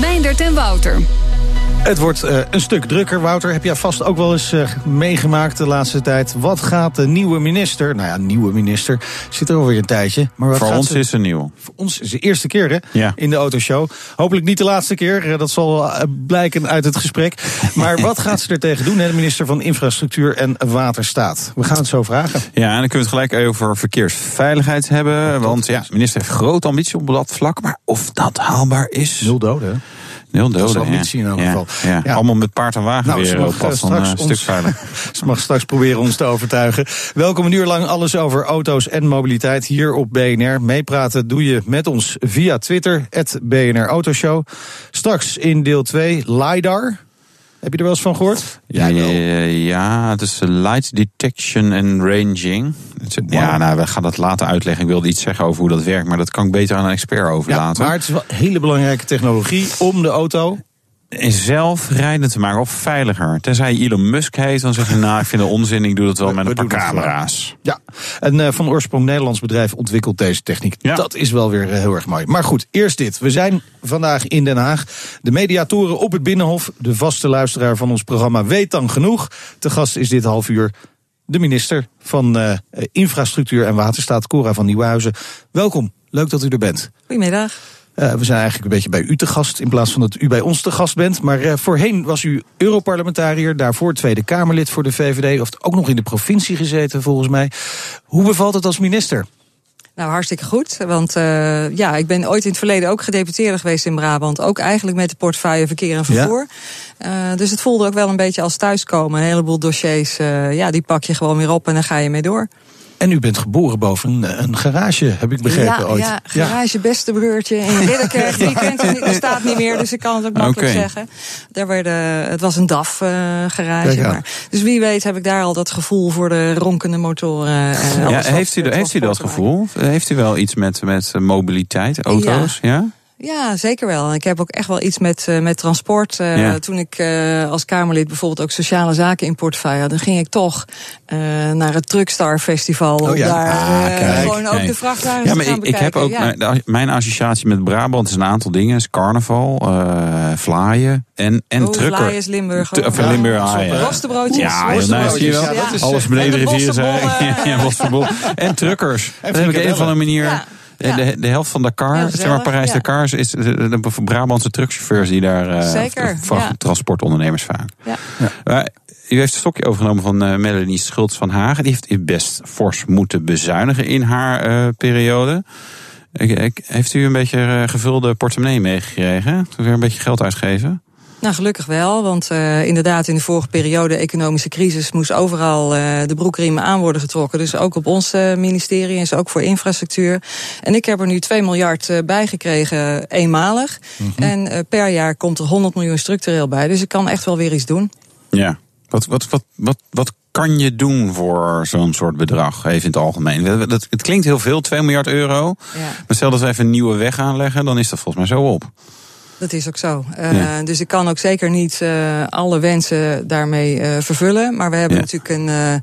Meindert en Wouter. Het wordt uh, een stuk drukker. Wouter, heb jij vast ook wel eens uh, meegemaakt de laatste tijd. Wat gaat de nieuwe minister, nou ja, nieuwe minister, zit er alweer een tijdje. Maar wat voor gaat ons ze, is ze nieuw. Voor ons is de eerste keer hè, Ja. in de autoshow. Hopelijk niet de laatste keer, uh, dat zal blijken uit het gesprek. Maar wat gaat ze er tegen doen, hè, de minister van Infrastructuur en Waterstaat? We gaan het zo vragen. Ja, en dan kunnen we het gelijk over verkeersveiligheid hebben. Want ja, de minister heeft grote ambitie op dat vlak. Maar of dat haalbaar is... Nul doden, Dat is doden, de ambitie in elk geval. Ja. Ja. Allemaal met paard en wagen Nou, ze weer mag, op pad, eh, dan een straks stuk veiliger. Ze mag straks proberen ons te overtuigen. Welkom een uur lang alles over auto's en mobiliteit hier op BNR. Meepraten doe je met ons via Twitter, het BNR Autoshow. Straks in deel 2 LiDAR. Heb je er wel eens van gehoord? Ja, ja, het is light detection and ranging. Ja, nou, we gaan dat later uitleggen. Ik wilde iets zeggen over hoe dat werkt, maar dat kan ik beter aan een expert Ja, overlaten. maar het is wel hele belangrijke technologie om de auto. En zelf rijden te maken of veiliger. Tenzij je Elon Musk heet, dan zeg je nou, ik vind het onzin, ik doe dat wel We- met we een paar camera's. Ja, een eh, van oorsprong Nederlands bedrijf ontwikkelt deze techniek. Ja. Dat is wel weer eh, heel erg mooi. Maar goed, eerst dit. We zijn vandaag in Den Haag. De mediatoren op het Binnenhof. De vaste luisteraar van ons programma weet dan genoeg. Te gast is dit half uur de minister van eh, Infrastructuur en Waterstaat, Cora van Nieuwhuizen. Welkom, leuk dat u er bent. Goedemiddag. Eh, we zijn eigenlijk een beetje bij u te gast in plaats van dat u bij ons te gast bent. Maar eh, voorheen was u Europarlementariër, daarvoor Tweede Kamerlid voor de VVD. Of ook nog in de provincie gezeten volgens mij. Hoe bevalt het als minister? Nou, hartstikke goed. Want uh, ja, ik ben ooit in het verleden ook gedeputeerde geweest in Brabant. Ook eigenlijk met de portefeuille verkeer en vervoer. Ja. Uh, dus het voelde ook wel een beetje als thuiskomen. Een heleboel dossiers, uh, ja, die pak je gewoon weer op en dan ga je mee door. En u bent geboren boven een, een garage, heb ik begrepen ja, ooit. Ja, garage beste broertje in Ridderkerk. Die kent het niet, bestaat niet meer, dus ik kan het ook makkelijk okay. zeggen. Daar werden, het was een DAF uh, garage. Maar, dus wie weet heb ik daar al dat gevoel voor de ronkende motoren. Uh, ja, heeft, u, heeft u dat gevoel? Heeft u wel iets met, met mobiliteit, auto's? ja? Ja? Zeker wel. Ik heb ook echt wel iets met, uh, met transport. Uh, ja. Toen ik uh, als Kamerlid bijvoorbeeld ook sociale zaken in portefeuille had, dan ging ik toch naar het Truckstar Festival. Oh, om ja. daar ah, kijk, gewoon kijk. ook de vrachtwagens ja, maar te gaan ik, bekijken. ik heb ook ja. mijn, mijn associatie met Brabant is een aantal dingen. Is carnaval, uh, vlaaien en, en oh, trucker. Vlaaien is Limburg. T- of Limburg, ah, ja. Rostenbroodjes. Ja, heel nice, zie je wel. Ja, dat is, Alles beneden de rivier zijn. Ja. En truckers. En dat heb ik op een of andere manier... Ja. Ja. De, de, helft van Dakar, zeg maar Parijs-Dakar, is de, Brabantse truckchauffeurs die daar. Uh, Zeker, ja. transportondernemers vaak. Ja. Uh, u heeft een stokje overgenomen van uh, Melanie Schultz van Hagen. Die heeft best fors moeten bezuinigen in haar uh, periode. Ik, ik, heeft u een beetje uh, gevulde portemonnee meegekregen? Weer een beetje geld uitgeven? Nou, gelukkig wel, want uh, inderdaad in de vorige periode economische crisis moest overal uh, de broekriemen aan worden getrokken. Dus ook op ons uh, ministerie en ook voor infrastructuur. En ik heb er nu 2 miljard bij gekregen, eenmalig. Mm -hmm. En per jaar komt er 100 miljoen structureel bij. Dus ik kan echt wel weer iets doen. Ja, wat, wat, wat, wat, wat kan je doen voor zo'n soort bedrag, even in het algemeen? Dat, het klinkt heel veel, 2 miljard euro. Ja. Maar stel dat we even een nieuwe weg aanleggen, dan is dat volgens mij zo op. Dat is ook zo. Uh, ja. Dus ik kan ook zeker niet uh, alle wensen daarmee uh, vervullen. Maar we hebben ja. natuurlijk een,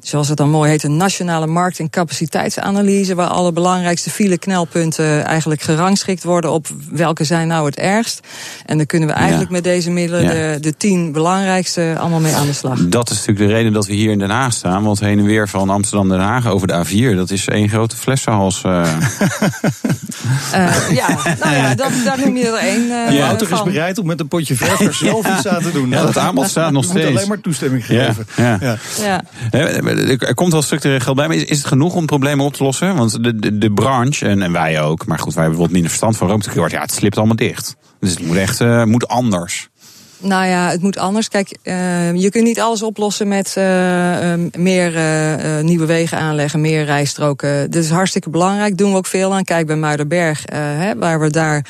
zoals het dan mooi heet, een nationale markt- en capaciteitsanalyse. Waar alle belangrijkste file-knelpunten eigenlijk gerangschikt worden op welke zijn nou het ergst. En dan kunnen we eigenlijk ja. met deze middelen de, de tien belangrijkste allemaal mee aan de slag. Dat is natuurlijk de reden dat we hier in Den Haag staan. Want heen en weer van Amsterdam-Den Haag over de A4, dat is één grote flessenhals. ja, nou ja, dat, daar noem je er één. Uh, ja. Wouter is bereid om met een potje verf zelf iets aan te doen. Ja, dat aanbod staat nog steeds. moet alleen maar toestemming geven. Ja, ja. Er komt wel structureel geld bij, maar is, is het genoeg om problemen op te lossen? Want de, de, de branche, en, en wij ook, maar goed, wij hebben wat minder verstand van ruimtetekort. Ja, het slipt allemaal dicht. Dus het moet echt uh, moet anders. Nou ja, het moet anders. Kijk, uh, je kunt niet alles oplossen met uh, meer uh, nieuwe wegen aanleggen, meer rijstroken. Dat is hartstikke belangrijk. Doen we ook veel aan. Kijk bij Muiderberg, hè, waar we daar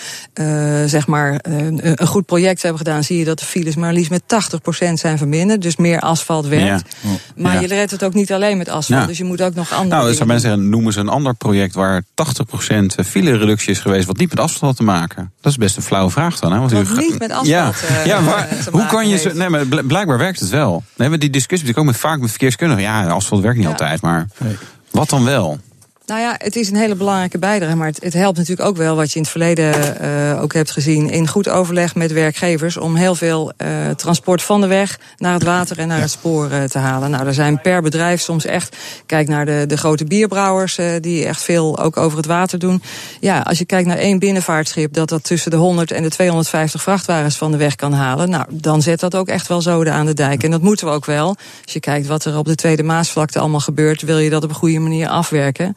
zeg maar een goed project hebben gedaan, zie je dat de files maar liefst met 80% zijn verminderd. Dus meer asfalt werkt. Ja. Maar ja. je redt het ook niet alleen met asfalt. Ja. Dus je moet ook nog andere. Nou, zou mensen zeggen, noemen ze een ander project waar 80% file-reductie is geweest, wat niet met asfalt te maken. Dat is best een flauwe vraag dan. Hè? Want wat u... niet met asfalt. Ja, ja maar hoe kan je Nee, maar blijkbaar werkt het wel. We hebben die discussie ook met, vaak met verkeerskundigen. Ja, asfalt werkt niet altijd, maar wat dan wel? Nou ja, het is een hele belangrijke bijdrage. Maar het, helpt natuurlijk ook wel wat je in het verleden uh, ook hebt gezien. In goed overleg met werkgevers. Om heel veel uh, transport van de weg naar het water en naar het spoor uh, te halen. Nou, er zijn per bedrijf soms echt. Kijk naar de, de grote bierbrouwers. die echt veel ook over het water doen. Ja, als je kijkt naar één binnenvaartschip. Dat dat tussen de 100 en de 250 vrachtwagens van de weg kan halen. Nou, dan zet dat ook echt wel zoden aan de dijk. En dat moeten we ook wel. Als je kijkt wat er op de Tweede Maasvlakte allemaal gebeurt. Wil je dat op een goede manier afwerken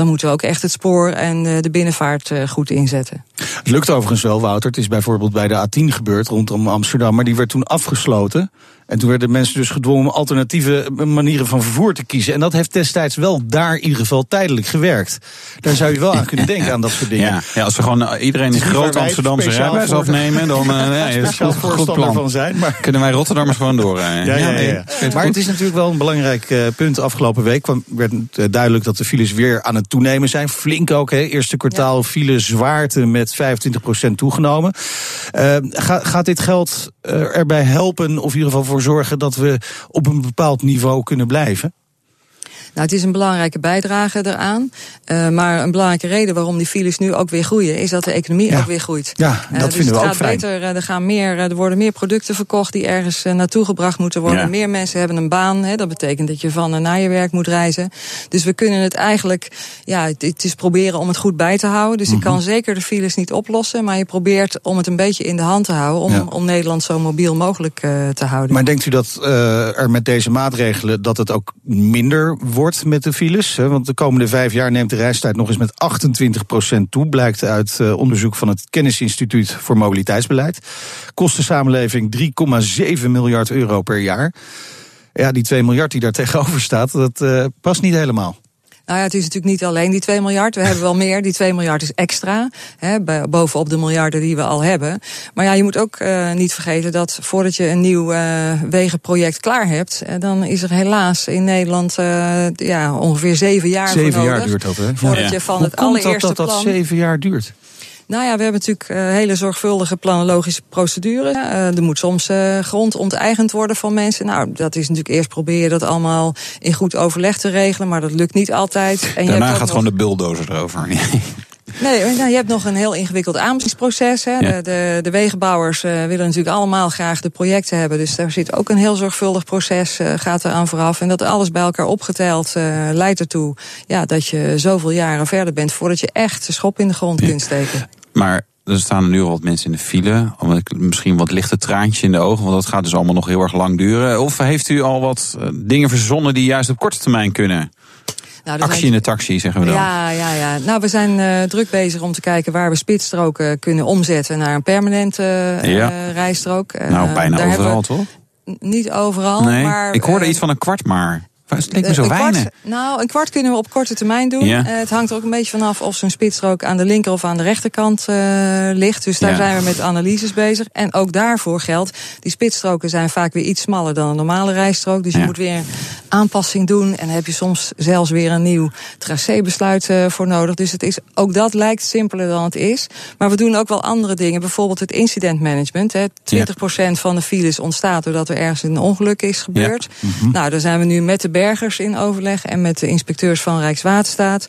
dan moeten we ook echt het spoor en eh, de binnenvaart eh, goed inzetten. Het lukt overigens wel, Wouter. Het is bijvoorbeeld bij de A10 gebeurd rondom Amsterdam, maar die werd toen afgesloten. En toen werden mensen dus gedwongen om alternatieve manieren van vervoer te kiezen. En dat heeft destijds wel daar in ieder geval tijdelijk gewerkt. Daar zou je wel aan kunnen denken, aan dat soort dingen. Ja, ja als we gewoon eh, iedereen in groot Amsterdamse rijbewijs afnemen, dan uh, ja, is het goed, goed plan. van zijn. Maar... Kunnen wij Rotterdammers gewoon doorrijden. Ja, ja, ja, Maar het is natuurlijk wel een belangrijk uh, punt. Afgelopen week kwam, werd uh, duidelijk dat de files weer aan het toenemen zijn. Flink ook, hè. Eerste kwartaal file zwaarte met 25% toegenomen. Ga, gaat dit geld erbij helpen, of in ieder geval voor zorgen dat we op een bepaald niveau kunnen blijven? Nou, het is een belangrijke bijdrage eraan. Uh, maar een belangrijke reden waarom die files nu ook weer groeien, is dat de economie ook weer groeit. Ja, dat uh, dus vinden we ook fijn. Beter, uh, er, gaan meer, er worden meer producten verkocht die ergens naartoe gebracht moeten worden. Ja. Meer mensen hebben een baan. Hè, dat betekent dat je van en naar je werk moet reizen. Dus we kunnen het eigenlijk, ja, het is proberen om het goed bij te houden. Dus mm -hmm. je kan zeker de files niet oplossen, maar je probeert om het een beetje in de hand te houden. Om, ja. om Nederland zo mobiel mogelijk te houden. Maar denkt u dat er met deze maatregelen dat het ook minder wordt? Wordt met de files. Want de komende vijf jaar neemt de reistijd nog eens met 28% toe. Blijkt uit uh, onderzoek van het Kennisinstituut voor Mobiliteitsbeleid. Kost de samenleving 3,7 miljard euro per jaar. Ja, die 2 miljard die daar tegenover staat, dat uh, past niet helemaal. Nou ja, het is natuurlijk niet alleen die 2 miljard. We hebben wel meer. Die 2 miljard is extra. Hè, bovenop de miljarden die we al hebben. Maar ja, je moet ook uh, niet vergeten dat voordat je een nieuw uh, wegenproject klaar hebt. Uh, dan is er helaas in Nederland ja, ongeveer zeven jaar zeven nodig. jaar duurt dat, hè? Voordat ja. je van Hoe het allereerste dat dat, plan... dat zeven jaar duurt? Nou ja, we hebben natuurlijk uh, hele zorgvuldige planologische procedures. Uh, er moet soms uh, grond onteigend worden van mensen. Nou, dat is natuurlijk eerst proberen dat allemaal in goed overleg te regelen, maar dat lukt niet altijd. En Daarna gaat nog... gewoon de bulldozer erover. Nee, nou, je hebt nog een heel ingewikkeld aanbestedingsproces. Hè. Ja. De, de, de, wegenbouwers uh, willen natuurlijk allemaal graag de projecten hebben. Dus daar zit ook een heel zorgvuldig proces, uh, gaat eraan vooraf. En dat alles bij elkaar opgeteld uh, leidt ertoe ja, dat je zoveel jaren verder bent... voordat je echt de schop in de grond ja. kunt steken. Maar er staan nu al wat mensen in de file. Misschien wat lichte traantje in de ogen, want dat gaat dus allemaal nog heel erg lang duren. Of heeft u al wat dingen verzonnen die juist op korte termijn kunnen? Nou, Actie in de taxi, zeggen we dan. Ja, ja, ja. Nou, we zijn uh, druk bezig om te kijken waar we spitsstroken kunnen omzetten naar een permanente uh, ja. rijstrook. Nou, bijna overal, toch? Niet overal, nee. maar... Ik hoorde iets van een kwart maar. Het me zo een weinig. Kwart, nou, een kwart kunnen we op korte termijn doen. Ja. Uh, het hangt er ook een beetje vanaf of zo'n spitsstrook aan de linker of aan de rechterkant uh, ligt. Dus daar ja. zijn we met analyses bezig. En ook daarvoor geldt, die spitsstroken zijn vaak weer iets smaller dan een normale rijstrook. Dus je moet weer aanpassing doen. En dan heb je soms zelfs weer een nieuw tracébesluit uh, voor nodig. Dus het is, ook dat lijkt simpeler dan het is. Maar we doen ook wel andere dingen. Bijvoorbeeld het incidentmanagement. Hè. 20% van de files ontstaat doordat er ergens een ongeluk is gebeurd. Mm -hmm. Nou, daar zijn we nu met de bergers in overleg en met de inspecteurs van Rijkswaterstaat.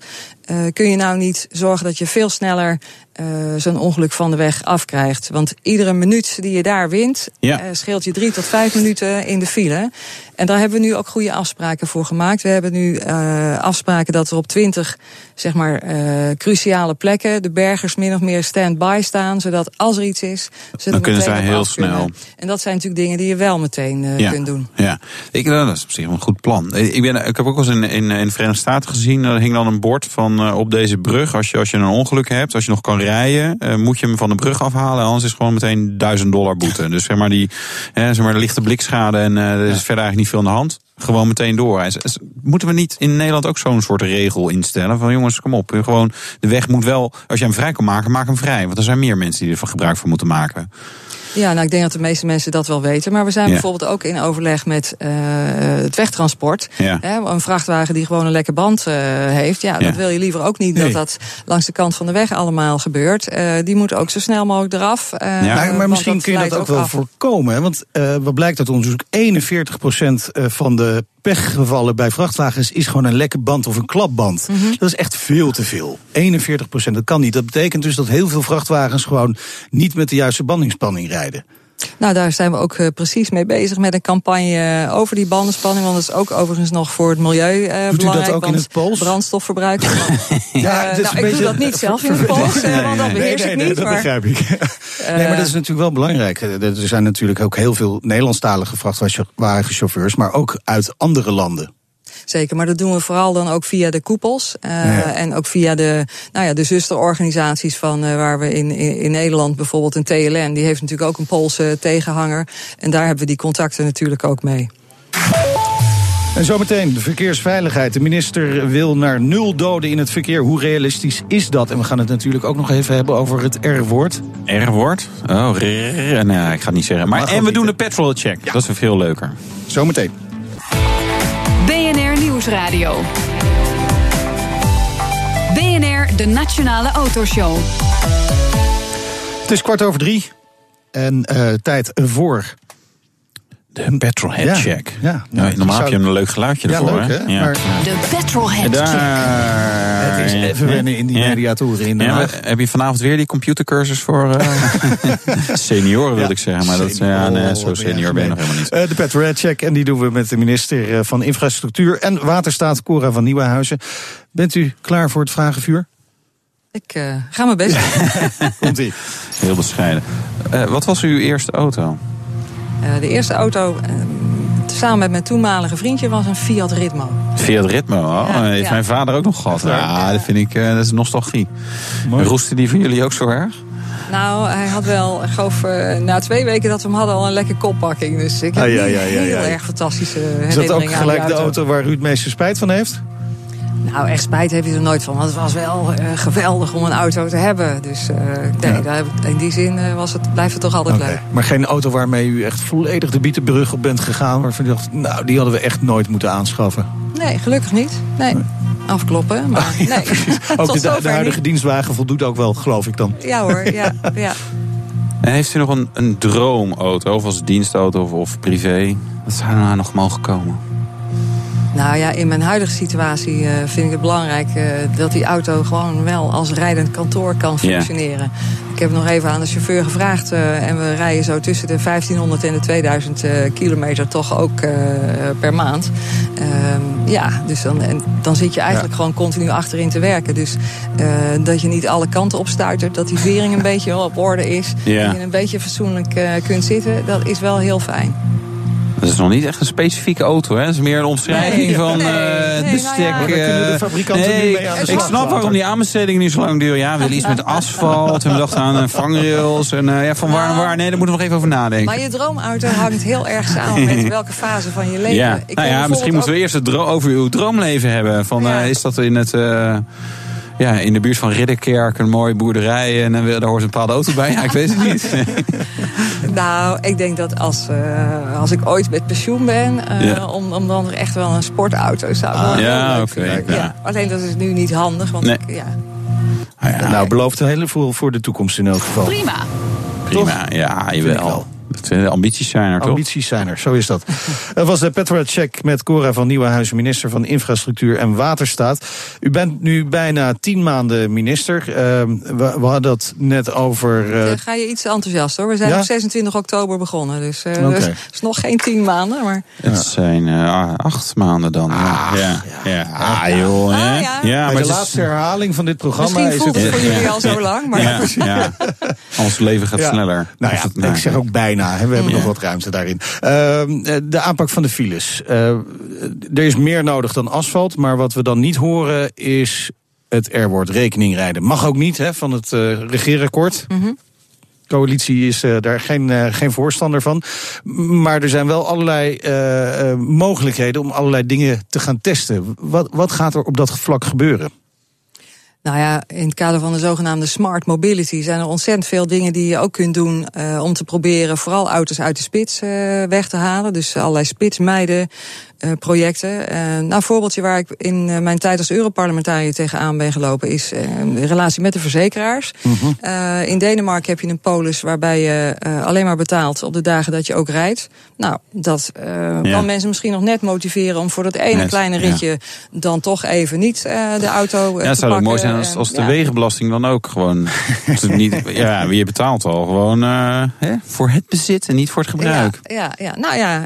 Uh, kun je nou niet zorgen dat je veel sneller uh, zo'n ongeluk van de weg afkrijgt? Want iedere minuut die je daar wint, ja. uh, scheelt je drie tot vijf minuten in de file. En daar hebben we nu ook goede afspraken voor gemaakt. We hebben nu afspraken dat er op twintig zeg maar, cruciale plekken de bergers min of meer stand-by staan. Zodat als er iets is, ze dan kunnen zij heel snel. En dat zijn natuurlijk dingen die je wel meteen ja. kunt doen. Ja, ik, dat is op zich een goed plan. Ik, ben, ik heb ook wel eens in, in, in de Verenigde Staten gezien, er hing dan een bord van eh, op deze brug, als je, als je een ongeluk hebt, als je nog kan rijden, uh, moet je hem van de brug afhalen. Anders is het gewoon meteen 1000 dollar boete. Dus zeg maar, die, zeg maar de lichte blikschade en er is verder eigenlijk niet veel aan de hand. Gewoon meteen door. Moeten we niet in Nederland ook zo'n soort regel instellen? Van jongens, kom op. Gewoon, de weg moet wel, als je hem vrij kan maken, maak hem vrij. Want er zijn meer mensen die er gebruik van moeten maken. Ja, nou ik denk dat de meeste mensen dat wel weten. Maar we zijn bijvoorbeeld ook in overleg met uh, het wegtransport. Ja. een vrachtwagen die gewoon een lekke band uh, heeft. Ja, dat wil je liever ook niet nee. dat dat langs de kant van de weg allemaal gebeurt. Uh, die moet ook zo snel mogelijk eraf. ja. Maar, maar misschien kun je dat ook, ook wel af. voorkomen. Hè? Want wat blijkt uit onderzoek, 41% van de pechgevallen bij vrachtwagens is gewoon een lekke band of een klapband. Mm -hmm. Dat is echt veel te veel. 41 procent, dat kan niet. Dat betekent dus dat heel veel vrachtwagens gewoon niet met de juiste bandingsspanning rijden. Nou, daar zijn we ook uh, precies mee bezig met een campagne over die bandenspanning. Want dat is ook overigens nog voor het milieu uh, Doet belangrijk. u dat ook in het Pools? Brandstofverbruik. ja, uh, nou, ik doe dat niet zelf in het Pools, nee, want dat beheers nee, ik nee, niet. dat maar, begrijp ik. nee, maar dat is natuurlijk wel belangrijk. Er zijn natuurlijk ook heel veel Nederlandstalige vrachtwagenchauffeurs, maar ook uit andere landen. Zeker, maar dat doen we vooral dan ook via de koepels. Uh, ja. En ook via de, nou ja, de zusterorganisaties van uh, waar we in, in, in, Nederland bijvoorbeeld een TLN, die heeft natuurlijk ook een Poolse tegenhanger. En daar hebben we die contacten natuurlijk ook mee. En zometeen de verkeersveiligheid. De minister wil naar nul doden in het verkeer. Hoe realistisch is dat? En we gaan het natuurlijk ook nog even hebben over het R-woord. R-woord? Oh, nee, ik ga het niet zeggen. Maar, maar en we doen de petrol check. Ja. Dat is veel leuker. Zometeen. Nieuwsradio. BNR, de Nationale Autoshow. Het is kwart over drie. En uh, tijd voor de petrolhead ja, check. Ja, nou, ja, normaal heb je een leuk geluidje ja, ervoor. Leuk, hè? Ja. Maar, de petrolhead daar, check. Het is even wennen in die mediatoren in heb je vanavond weer die computercursus voor uh, senioren, wil ik zeggen. Maar dat, ja, nee, zo senior ben je nog helemaal niet. Uh, de petrolhead check. En die doen we met de minister van Infrastructuur en Waterstaat, Cora van Nieuwenhuizen. Bent u klaar voor het vragenvuur? Ik uh, ga mijn best doen. Komt-ie. Heel bescheiden. Uh, wat was uw eerste auto? Uh, de eerste auto, uh, samen met mijn toenmalige vriendje, was een Fiat Ritmo. Fiat Ritmo, oh, ja, heeft ja. mijn vader ook nog gehad. Ja, ja. dat vind ik, uh, dat is nostalgie. Mooi. Roestte die voor jullie ook zo erg? Nou, hij had wel, ik geloof, na twee weken dat we hem hadden al een lekker koppakking. Dus ik heb ah, ja, ja, ja, ja, heel erg fantastische herinneringen Is dat ook gelijk de de auto waar u het meeste spijt van heeft? Nou, echt spijt heb je er nooit van. Want het was wel uh, geweldig om een auto te hebben. Dus uh, nee, ja. daar heb ik, in die zin uh, was het, blijft het toch altijd okay. leuk. Maar geen auto waarmee u echt volledig de Bietenbrug op bent gegaan... waarvan u dacht, nou, die hadden we echt nooit moeten aanschaffen? Nee, gelukkig niet. Nee. nee. Afkloppen, maar ah, ja, nee. ook de, de huidige niet. dienstwagen voldoet ook wel, geloof ik dan. Ja hoor, ja. ja. En heeft u nog een, een droomauto, of als dienstauto of, of privé? Wat zou er nou nog mogen komen? Nou ja, in mijn huidige situatie uh, vind ik het belangrijk uh, dat die auto gewoon wel als rijdend kantoor kan functioneren. Yeah. Ik heb nog even aan de chauffeur gevraagd uh, en we rijden zo tussen de 1500 en de 2000 kilometer toch ook per maand. Ehm, ja, dus dan, en dan zit je eigenlijk ja. gewoon continu achterin te werken. Dus dat je niet alle kanten opstuitert, dat die vering een beetje op orde is. Yeah. Dat je een beetje fatsoenlijk kunt zitten, dat is wel heel fijn. Dat is nog niet echt een specifieke auto, hè? Het is meer een omschrijving nee, van nee, uh, nee, het bestek. Nou ja. kunnen de fabrikanten nee, nu mee aan de ik snap waarom die aanbesteding nu zo lang duurt. Ja, we willen iets met asfalt. En we dachten aan uh, vangrails. En uh, ja, van waar naar waar. Nee, daar moeten we nog even over nadenken. Maar je droomauto hangt heel erg samen met welke fase van je leven. Ja, ik nou ja misschien moeten we eerst het over uw droomleven hebben. Van, ja. is dat in het ja, in de buurt van Ridderkerk een mooie boerderij en daar hoort een bepaalde auto bij. Ja, ik weet het niet. nou, ik denk dat als, uh, als ik ooit met pensioen ben, uh, ja. om, om dan echt wel een sportauto zou ah, ja, oké. Okay, ja. ja. Alleen dat is nu niet handig, want nee. ik, ja. Ah, ja. Nou, belooft een hele voor, voor de toekomst in elk geval. Prima. Prima, Toch? ja, jawel. De ambities zijn er, toch? Ambities zijn er, zo is dat. Dat was de Petrolhead-check met Cora van Nieuwenhuizen, minister van Infrastructuur en Waterstaat. U bent nu bijna tien maanden minister. Uh, we, we, hadden dat net over... Uh... Ja, ga je iets enthousiast hoor. We zijn ja? op 26 oktober begonnen, dus uh, okay. het is nog geen tien maanden. Maar... Het zijn uh, acht maanden dan. Ah, ja. Ja. Ah, joh. Ah, ja. ja. ja maar de laatste herhaling van dit programma Misschien is voelt het... het voor jullie al zo lang. Maar... Ja, ja. Ons leven gaat sneller. Nou ja, ik zeg ook bijna. Hè. We hebben nog wat ruimte daarin. Uh, de aanpak van de files. Uh, er is meer nodig dan asfalt. Maar wat we dan niet horen is het R-woord rekening rijden. Mag ook niet hè, van het uh, regeerakkoord. Mhm. Coalitie is uh, daar geen, uh, geen voorstander van. Maar er zijn wel allerlei mogelijkheden om allerlei dingen te gaan testen. Wat, wat gaat er op dat vlak gebeuren? Nou ja, in het kader van de zogenaamde smart mobility zijn er ontzettend veel dingen die je ook kunt doen uh, om te proberen vooral auto's uit de spits uh, weg te halen. Dus allerlei spitsmeiden, uh, projecten. Uh, nou, een voorbeeldje waar ik in uh, mijn tijd als Europarlementariër tegenaan ben gelopen is de relatie met de verzekeraars. Mm -hmm. in Denemarken heb je een polis waarbij je alleen maar betaalt op de dagen dat je ook rijdt. Nou, dat ja. kan mensen misschien nog net motiveren om voor dat ene net, kleine ritje ja. dan toch even niet de auto ja, zou ook mooi zijn als, als de wegenbelasting dan ook gewoon niet, ja, je betaalt al gewoon hè, voor het bezit en niet voor het gebruik. Ja, ja, nou ja,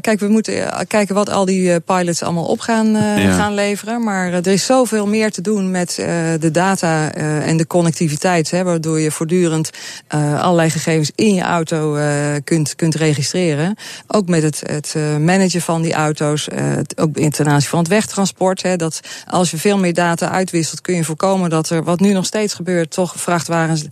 kijk, we moeten kijken wat al die uh, pilots allemaal op gaan, ja. gaan leveren. Maar uh, er is zoveel meer te doen met de data en de connectiviteit. Hè, waardoor je voortdurend allerlei gegevens in je auto kunt, kunt registreren. Ook met het, het managen van die auto's. ook ten aanzien van het wegtransport. Hè, dat als je veel meer data uitwisselt kun je voorkomen dat er, wat nu nog steeds gebeurt, toch vrachtwagens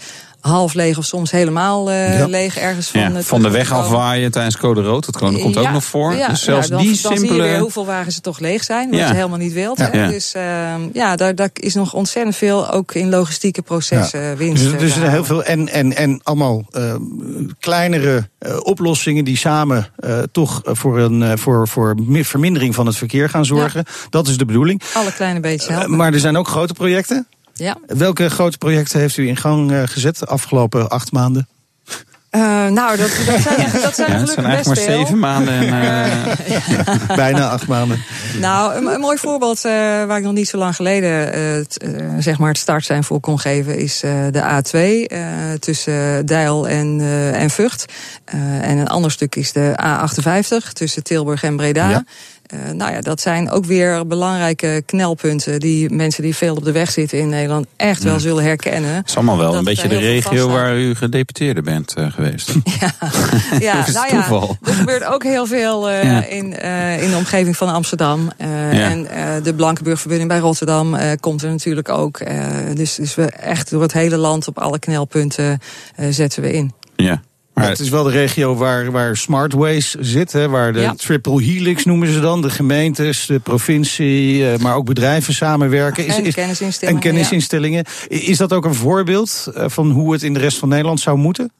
half leeg of soms helemaal uh, ja. leeg ergens van. Ja, van de weg afwaaien tijdens code rood. Dat komt ja, ook nog voor. dus zelfs dan, die dan simpele. zie je weer hoeveel wagens er toch leeg zijn. Wat je helemaal niet wilt. Dus uh, ja, daar, daar is nog ontzettend veel ook in logistieke processen winst. Dus, dus er heel veel en, en, en allemaal uh, kleinere oplossingen die samen toch voor een voor, voor vermindering van het verkeer gaan zorgen. Dat is de bedoeling. Alle kleine beetjes helpen. maar er zijn ook grote projecten. Ja. Welke grote projecten heeft u in gang uh, gezet de afgelopen acht maanden? Uh, nou, dat, dat zijn, dat zijn ja, het zijn eigenlijk maar zeven maanden. En, uh... Bijna acht maanden. Nou, een, een mooi voorbeeld waar ik nog niet zo lang geleden zeg maar het startsein voor kon geven... is de A2 tussen Deil en, en Vught. en een ander stuk is de A58 tussen Tilburg en Breda. Ja. Uh, nou ja, dat zijn ook weer belangrijke knelpunten die mensen die veel op de weg zitten in Nederland echt wel zullen herkennen. Het is allemaal wel een beetje de regio waar u gedeputeerde bent uh, geweest. ja, ja nou ja, er gebeurt ook heel veel uh, ja. in, in de omgeving van Amsterdam. Ja. En de Blankenburgverbinding bij Rotterdam komt er natuurlijk ook. dus, dus we echt door het hele land op alle knelpunten zetten we in. Ja. Maar het is wel de regio waar, waar Smartways zit, hè, waar de ja. triple helix noemen ze dan. De gemeentes, de provincie, maar ook bedrijven samenwerken. Is, en is, kennisinstellingen. En kennisinstellingen. Ja. Is dat ook een voorbeeld van hoe het in de rest van Nederland zou moeten?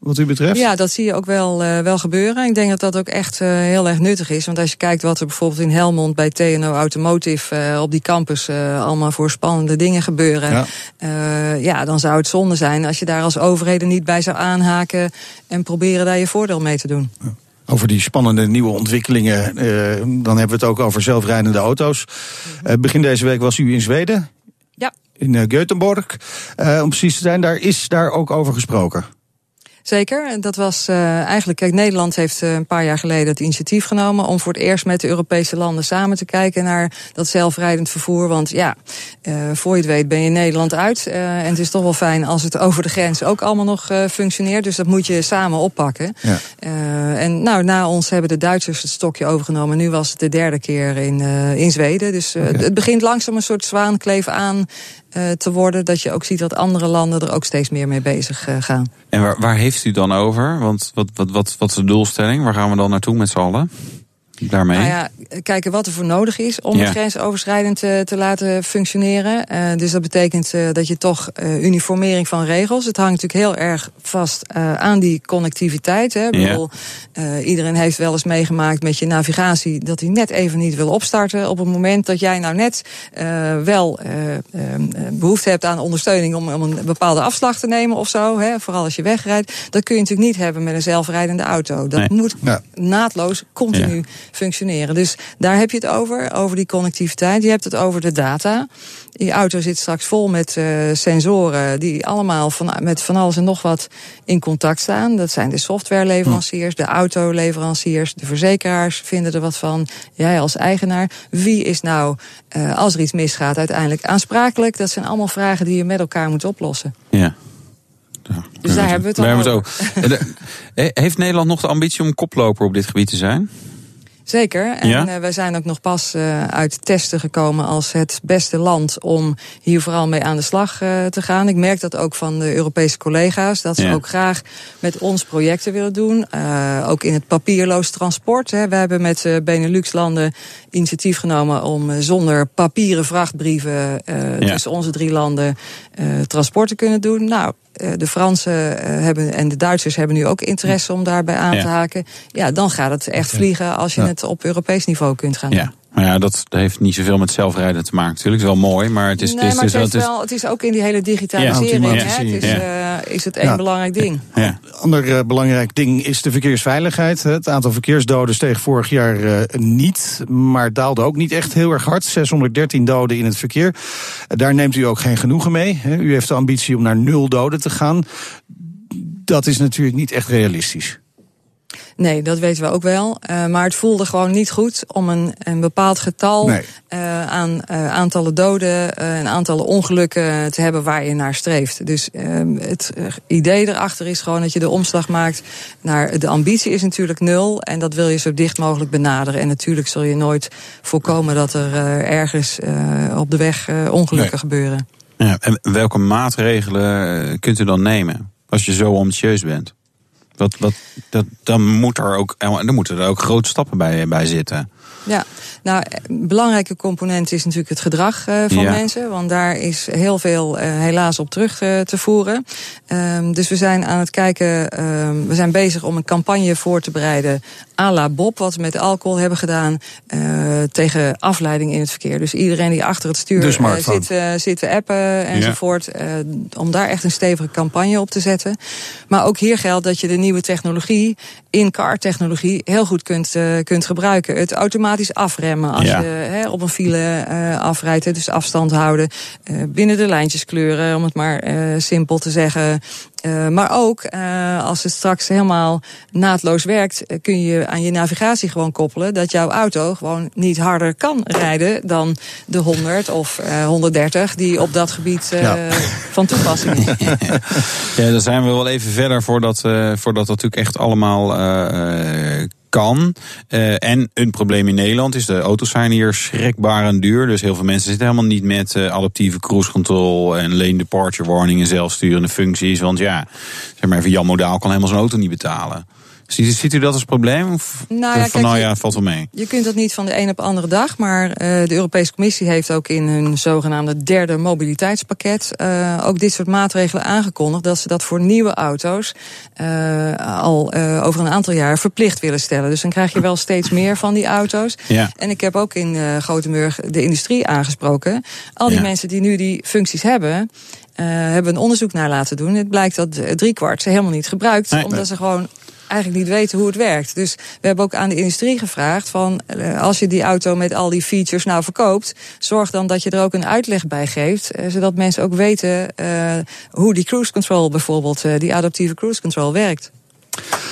Wat u betreft? Ja, dat zie je ook wel, uh, wel gebeuren. Ik denk dat dat ook echt uh, heel erg nuttig is. Want als je kijkt wat er bijvoorbeeld in Helmond bij TNO Automotive uh, op die campus allemaal voor spannende dingen gebeuren. Ja. ja, dan zou het zonde zijn als je daar als overheden niet bij zou aanhaken en proberen daar je voordeel mee te doen. Ja. Over die spannende nieuwe ontwikkelingen, dan hebben we het ook over zelfrijdende auto's. begin deze week was u in Zweden. Ja. In Göteborg. om precies te zijn, daar is daar ook over gesproken. Zeker. Dat was uh, eigenlijk, kijk, Nederland heeft uh, een paar jaar geleden het initiatief genomen om voor het eerst met de Europese landen samen te kijken naar dat zelfrijdend vervoer. Want ja, uh, voor je het weet ben je Nederland uit. en het is toch wel fijn als het over de grens ook allemaal nog functioneert. Dus dat moet je samen oppakken. Ja. en nou, na ons hebben de Duitsers het stokje overgenomen. Nu was het de derde keer in, in Zweden. Dus okay. het begint langzaam een soort zwaankleef aan te worden. Dat je ook ziet dat andere landen er ook steeds meer mee bezig uh, gaan. En waar, waar heeft u dan over? Want wat, wat, wat, wat is de doelstelling? Waar gaan we dan naartoe met z'n allen? Daarmee? Nou ja, kijken wat er voor nodig is om ja. het grensoverschrijdend te, te laten functioneren. Uh, dus dat betekent uh, dat je toch uh, uniformering van regels. Het hangt natuurlijk heel erg vast aan die connectiviteit. Hè. Ja. Bedoel, iedereen heeft wel eens meegemaakt met je navigatie dat hij net even niet wil opstarten. Op het moment dat jij nou net wel behoefte hebt aan ondersteuning om, om, een bepaalde afslag te nemen of zo. Hè, vooral als je wegrijdt. Dat kun je natuurlijk niet hebben met een zelfrijdende auto. Dat nee. moet ja. naadloos, continu ja functioneren. Dus daar heb je het over, over die connectiviteit. Je hebt het over de data. Die auto zit straks vol met uh, sensoren die allemaal van, met van alles en nog wat in contact staan. Dat zijn de softwareleveranciers, de autoleveranciers, de verzekeraars vinden er wat van. Jij als eigenaar. Wie is nou, uh, als er iets misgaat, uiteindelijk aansprakelijk? Dat zijn allemaal vragen die je met elkaar moet oplossen. Ja. Ja, dus daar hebben we het over. Heeft Nederland nog de ambitie om koploper op dit gebied te zijn? Zeker. En Ja? eh, wij zijn ook nog pas eh, uit testen gekomen als het beste land om hier vooral mee aan de slag eh, te gaan. Ik merk dat ook van de Europese collega's, dat ze Ja. ook graag met ons projecten willen doen. Ook in het papierloos transport. Hè. We hebben met Benelux-landen initiatief genomen om zonder papieren vrachtbrieven Ja. tussen onze drie landen eh, transport te kunnen doen. Nou, eh, de Fransen eh, hebben, en de Duitsers hebben nu ook interesse om daarbij aan te haken. Ja, dan gaat het echt vliegen als je het op Europees niveau kunt gaan Ja. Maar ja, dat heeft niet zoveel met zelfrijden te maken natuurlijk. Het is wel mooi, maar het is... Nee, het is, maar het, dus het is- wel, het is ook in die hele digitalisering. Ja, hè, het is, eh, is het één Ja. belangrijk ding. ja. Ander eh, belangrijk ding is de verkeersveiligheid. Het aantal verkeersdoden steeg vorig jaar eh, niet, maar daalde ook niet echt heel erg hard. 613 doden in het verkeer. Daar neemt u ook geen genoegen mee. hè. U heeft de ambitie om naar nul doden te gaan. Dat is natuurlijk niet echt realistisch. Nee, dat weten we ook wel. Eh, maar het voelde gewoon niet goed om een, een bepaald getal Nee. eh, aan eh, aantallen doden eh, en aantallen ongelukken te hebben waar je naar streeft. Dus eh, het idee erachter is gewoon dat je de omslag maakt naar de ambitie is natuurlijk nul en dat wil je zo dicht mogelijk benaderen. En natuurlijk zul je nooit voorkomen dat er ergens eh, op de weg eh, ongelukken Nee. gebeuren. Ja, en welke maatregelen kunt u dan nemen als je zo ambitieus bent? Wat, wat, dat, dan, moet er ook, dan moeten er ook grote stappen bij, bij zitten. Ja, nou, een belangrijke component is natuurlijk het gedrag eh, van Ja. mensen. Want daar is heel veel eh, helaas op terug eh, te voeren. Ehm, dus we zijn aan het kijken, ehm, we zijn bezig om een campagne voor te bereiden. à la Bob, wat we met alcohol hebben gedaan. eh, tegen afleiding in het verkeer. Dus iedereen die achter het stuur eh, zit, eh, zit te appen enzovoort. eh, om daar echt een stevige campagne op te zetten. Maar ook hier geldt dat je de nieuwe technologie, in-car technologie, heel goed kunt, eh, kunt gebruiken. Het automatisch afremmen als Ja. je op een file eh, afrijdt. Dus afstand houden, eh, binnen de lijntjes kleuren, om het maar simpel te zeggen. Eh, maar ook eh, als het straks helemaal naadloos werkt, eh, kun je aan je navigatie gewoon koppelen dat jouw auto gewoon niet harder kan rijden dan de 100 of eh, 130 die op dat gebied eh, Ja. van toepassing is. Ja, daar zijn we wel even verder voordat, eh voordat dat natuurlijk echt allemaal kan. Eh, en een probleem in Nederland is, de auto's zijn hier schrikbaar en duur. Dus heel veel mensen zitten helemaal niet met eh, adaptieve cruise control en lane departure warning en zelfsturende functies. Want ja, zeg maar even Jan Modaal kan helemaal zijn auto niet betalen. Ziet, ziet u dat als probleem? Of Nou ja, van nou ja, valt wel mee. Je kunt dat niet van de een op de andere dag, maar eh, de Europese Commissie heeft ook in hun zogenaamde derde mobiliteitspakket eh, ook dit soort maatregelen aangekondigd dat ze dat voor nieuwe auto's eh, al over een aantal jaar verplicht willen stellen. Dus dan krijg je wel steeds meer van die auto's. Ja. En ik heb ook in Gothenburg de industrie aangesproken. Al die Ja. mensen die nu die functies hebben, uh, hebben een onderzoek naar laten doen. Het blijkt dat driekwart ze helemaal niet gebruikt, Nee. omdat ze gewoon eigenlijk niet weten hoe het werkt. Dus we hebben ook aan de industrie gevraagd van uh, als je die auto met al die features nou verkoopt, zorg dan dat je er ook een uitleg bij geeft, uh, zodat mensen ook weten uh, hoe die cruise control bijvoorbeeld, die adaptieve cruise control werkt.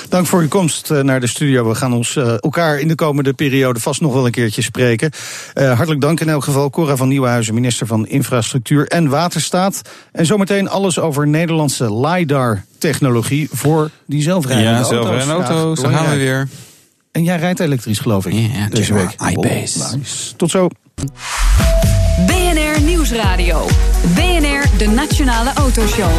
Dank voor uw komst uh, naar de studio. We gaan ons uh, elkaar in de komende periode vast nog wel een keertje spreken. Uh, hartelijk dank in elk geval. Cora van Nieuwenhuizen, minister van Infrastructuur en Waterstaat. En zometeen alles over Nederlandse LiDAR-technologie voor die zelfrijdende ja, auto's. zelfrijdende auto's, daar gaan we weer. En jij rijdt elektrisch, geloof ik, ja, deze week. iBase. Oh, nice. Tot zo. BNR Nieuwsradio. BNR, de Nationale Autoshow.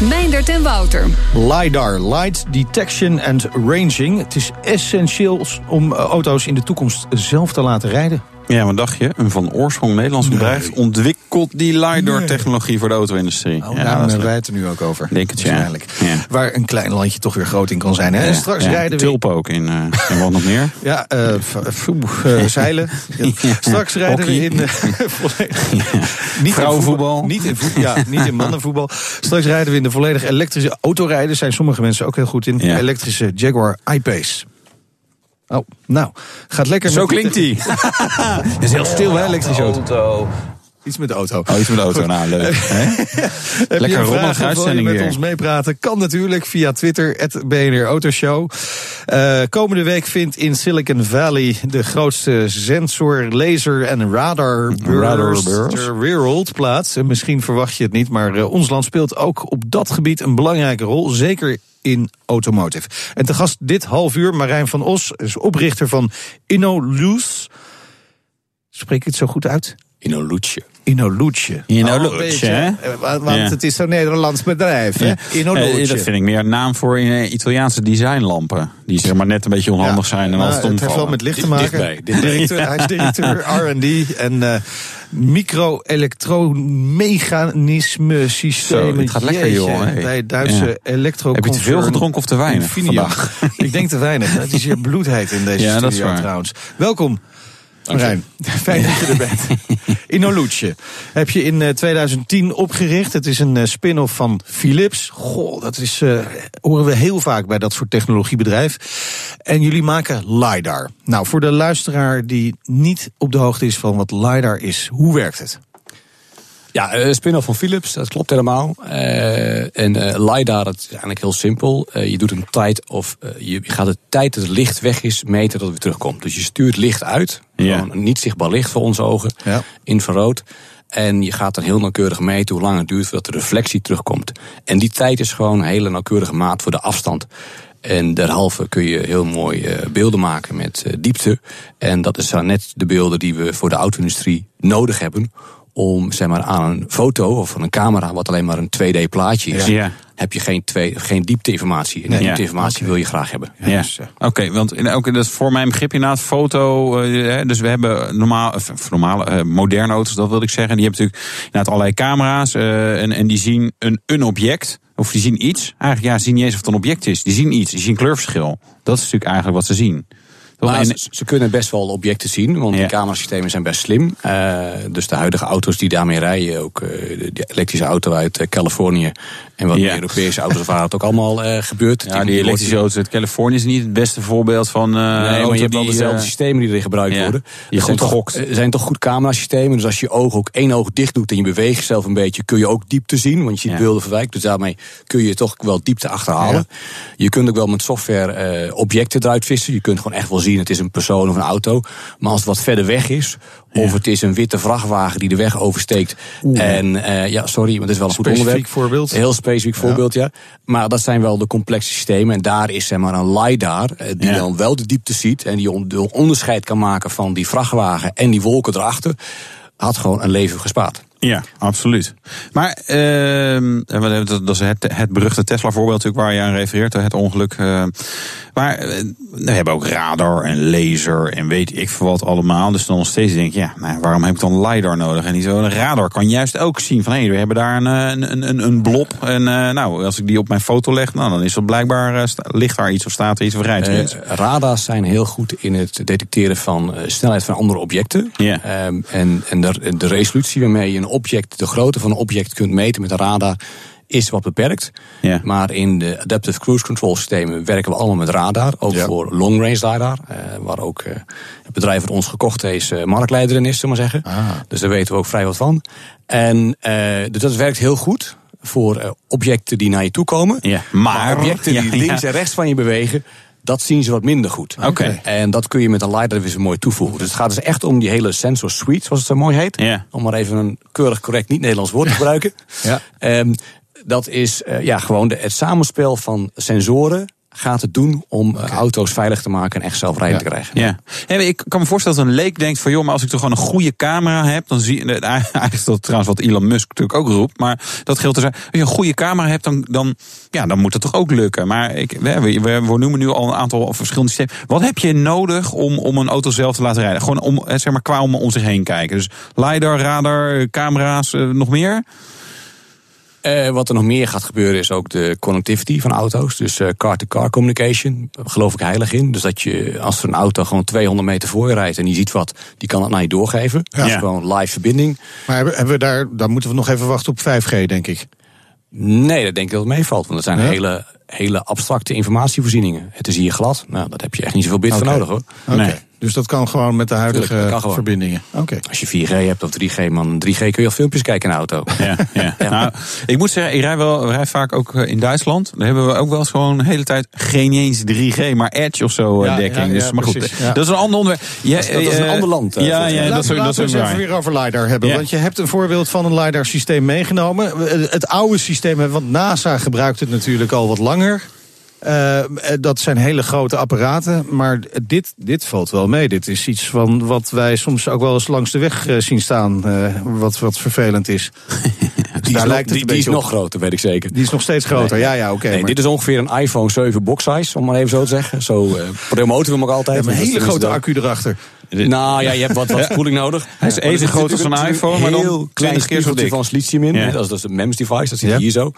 Meindert en Wouter. LiDAR, Light Detection and Ranging. Het is essentieel om uh, auto's in de toekomst zelf te laten rijden. Ja, wat dacht je? Een van oorsprong Nederlands nee. bedrijf ontwikkelt die LiDAR-technologie nee. voor de auto-industrie. Oh, ja, daarom hebben wij het er nu ook over. Denk het. Ja. ja. Waar een klein landje toch weer groot in kan zijn. Hè? Ja, en straks rijden we... Tulpen ook in, uh, en wat nog meer? Ja, uh, uh, zeilen. straks rijden we in... niet Vrouwenvoetbal. In niet, in voet, ja, niet in mannenvoetbal. Straks rijden we in de volledig elektrische autorijden. Zijn sommige mensen ook heel goed in. Elektrische Jaguar I-Pace. Oh, nou, gaat lekker. Zo klinkt hij. is heel stil, hè, elektrische auto. Iets met de auto. Oh, iets met de auto, Goed. nou leuk. Lekker rommelige uitzending met weer. ons meepraten? Kan natuurlijk via Twitter, het BNR Autoshow. Uh, komende week vindt in Silicon Valley de grootste sensor, laser en radar ter wereld plaats. En misschien verwacht je het niet, maar uh, ons land speelt ook op dat gebied een belangrijke rol. Zeker in Automotive. En te gast dit half uur Marijn van Os, is oprichter van InnoLuz. Spreek ik het zo goed uit? Inoluce. Inoluce. Inoluce, Oh, hè? eh, Want Ja. het is zo'n Nederlands bedrijf, hè? Ja. Inoluce. Eh, dat vind ik meer een naam voor eh, Italiaanse designlampen. Die zeg maar net een beetje onhandig zijn en als het heeft wel met licht te maken. dichtbij. Directeur, Hij is directeur R&D en eh micro-elektromechanisme systemen. Zo, het gaat lekker, Jeetje, joh, hey. Bij Duitse Ja. elektro Heb je te veel gedronken of te weinig vandaag? ik denk te weinig. Het is hier bloedheet in deze Ja, studio trouwens. Welkom. Marijn, fijn dat je er bent. Inoluce heb je in eh, 2010 opgericht. Het is een eh, spin-off van Philips. Goh, dat is, eh, horen we heel vaak bij dat soort technologiebedrijf. En jullie maken LiDAR. Nou, voor de luisteraar die niet op de hoogte is van wat LiDAR is, hoe werkt het? Ja, eh, spin-off van Philips, dat klopt helemaal. Eh, en eh, LiDAR, dat is eigenlijk heel simpel. Je doet een tijd of je gaat de tijd dat het licht weg is meten dat het weer terugkomt. Dus je stuurt licht uit, Ja. niet zichtbaar licht voor onze ogen, Ja. infrarood. En je gaat dan heel nauwkeurig meten hoe lang het duurt voordat de reflectie terugkomt. En die tijd is gewoon een hele nauwkeurige maat voor de afstand. En derhalve kun je heel mooi beelden maken met diepte. En dat is dan net de beelden die we voor de auto-industrie nodig hebben. Om zeg maar, aan een foto of van een camera, wat alleen maar een 2D plaatje is, Ja. heb je geen, twee, geen diepteinformatie. En die Ja. diepteinformatie wil je graag hebben. Ja, dus, eh, oké, want in, ook, dat is voor mijn begrip inderdaad foto. eh, hè, dus we hebben normaal, of, of normale, eh, moderne auto's, dat wil ik zeggen. Die hebben natuurlijk inderdaad allerlei camera's eh, en, en die zien een, een object. Of die zien iets. Eigenlijk ja, ze zien niet eens of het een object is. Die zien iets, die zien kleurverschil. Dat is natuurlijk eigenlijk wat ze zien. Maar ze, ze kunnen best wel objecten zien, want Ja. die camerasystemen zijn best slim. Eh, dus de huidige auto's die daarmee rijden, ook eh, de, de elektrische auto uit eh, Californië en wat Ja. meer Europese auto's waar het ook allemaal eh, gebeurt. ja, die elektrische auto's uit Californië is niet het beste voorbeeld van. eh Nee, maar je hebt wel dezelfde eh, systemen die erin gebruikt ja, worden. Er zijn toch- gokt. Er zijn toch goed camerasystemen. Dus als je je oog ook één oog dicht doet en je beweegt jezelf een beetje, kun je ook diepte zien. Want je ziet beelden verwijkt. Dus daarmee kun je toch wel diepte achterhalen. Je kunt ook wel met software objecten eruit vissen. Je kunt gewoon echt wel zien, het is een persoon of een auto. Maar als het wat verder weg is, of het is een witte vrachtwagen die de weg oversteekt. En eh, ja, sorry, maar het is wel een goed Specifiek onderwerp. voorbeeld. Een heel specifiek voorbeeld, ja. Maar dat zijn wel de complexe systemen. En daar is zeg maar een LiDAR, eh, die dan wel de diepte ziet. En die on- de onderscheid kan maken van die vrachtwagen en die wolken erachter. Had gewoon een leven gespaard. Ja, absoluut. Maar ehm, dat is het, het beruchte Tesla-voorbeeld natuurlijk waar je aan refereert, het ongeluk. eh. maar eh, we hebben ook radar en laser en weet ik veel wat allemaal. Dus dan nog steeds denk je, ja, nou, waarom heb ik dan LiDAR nodig? En niet zo, een radar kan juist ook zien van, hé, hey, we hebben daar een, eh, een, een, een blob. En eh, nou, als ik die op mijn foto leg, nou, dan is dat blijkbaar, ligt daar iets of staat er iets of rijdt er iets. radars zijn heel goed in het detecteren van snelheid van andere objecten. Ja. Ehm, en en de, de resolutie waarmee je een object, de grootte van een object kunt meten met een radar, is wat beperkt. Ja. Maar in de adaptive cruise control systemen werken we allemaal met radar. Ook Ja. voor long range radar. eh, waar ook eh, het bedrijf dat ons gekocht heeft eh, marktleider in is, zullen we maar zeggen. Ah. Dus daar weten we ook vrij wat van. En dus dat werkt heel goed voor objecten die naar je toe komen. Ja, maar- objecten die links en rechts van je bewegen, dat zien ze wat minder goed. Oké. En dat kun je met een LiDAR weer mooi toevoegen. Dus het gaat dus echt om die hele sensor suite, zoals het zo mooi heet. Om maar even een keurig correct niet-Nederlands woord te gebruiken. Ja. Ehm, dat is eh, ja, gewoon de, het samenspel van sensoren gaat het doen om eh, auto's veilig te maken en echt zelfrijdend te krijgen. Ja. Ik kan me voorstellen dat een leek denkt van... joh, maar als ik toch gewoon een goede camera heb... dan zie je... Eigenlijk is dat trouwens wat Elon Musk natuurlijk ook roept... maar dat geldt dus... Als je een goede camera hebt, dan, dan, ja, dan moet het toch ook lukken. Maar ik, we, we, we noemen nu al een aantal verschillende systemen. Wat heb je nodig om, om een auto zelf te laten rijden? Gewoon om, eh, zeg maar, qua om, om zich heen kijken. Dus LiDAR, radar, camera's, eh, nog meer? Eh, wat er nog meer gaat gebeuren is ook de connectivity van auto's. Dus eh, car-to-car communication, daar geloof ik heilig in. Dus dat je, als er een auto gewoon 200 meter voor je rijdt en die ziet wat, die kan dat naar je doorgeven. Ja. gewoon live verbinding. Maar hebben, we daar, dan moeten we nog even wachten op 5G, denk ik. Nee, dat denk ik dat het meevalt. Want dat zijn Ja? hele, hele abstracte informatievoorziening. Het is hier glad. Nou, daar heb je echt niet zoveel bit voor nodig hoor. Oké. Nee. Dus dat kan gewoon met de huidige Tuurlijk, verbindingen. Oké. Als je 4G hebt of 3G, man, 3G kun je al filmpjes kijken in de auto. Ja, ja. Nou, ik moet zeggen, ik rij, wel, rij vaak ook eh, in Duitsland. Daar hebben we ook wel eens gewoon de hele tijd geen eens 3G, maar Edge of zo eh, Ja, dekking. ja, dus, ja, maar goed, ja. dat is een ander onderwerp. Ja, dat is een eh, ander land, eh, ja, ja, mij. dat we even weer over LiDAR hebben. Ja. Want je hebt een voorbeeld van een LiDAR-systeem meegenomen. Het oude systeem, want NASA gebruikt het natuurlijk al wat langer. Eh, dat zijn hele grote apparaten, maar dit, dit valt wel mee. Dit is iets van wat wij soms ook wel eens langs de weg eh, zien staan, eh, wat, wat vervelend is. Die, daar is, nog, lijkt die, die is nog op. groter, weet ik zeker. Die is nog steeds groter, ja, ja, oké. nee, maar- dit is ongeveer een iPhone 7 box size, om maar even zo te zeggen. Zo uh, promoten we hem ook altijd. een hele grote accu erachter. Nou ja, je hebt wat, wat koeling nodig. Hij is even groot als een iPhone, maar dan heel klein 20 keer zo dik. van silicium in. Dat, is, is een MEMS device, dat zit hier zo.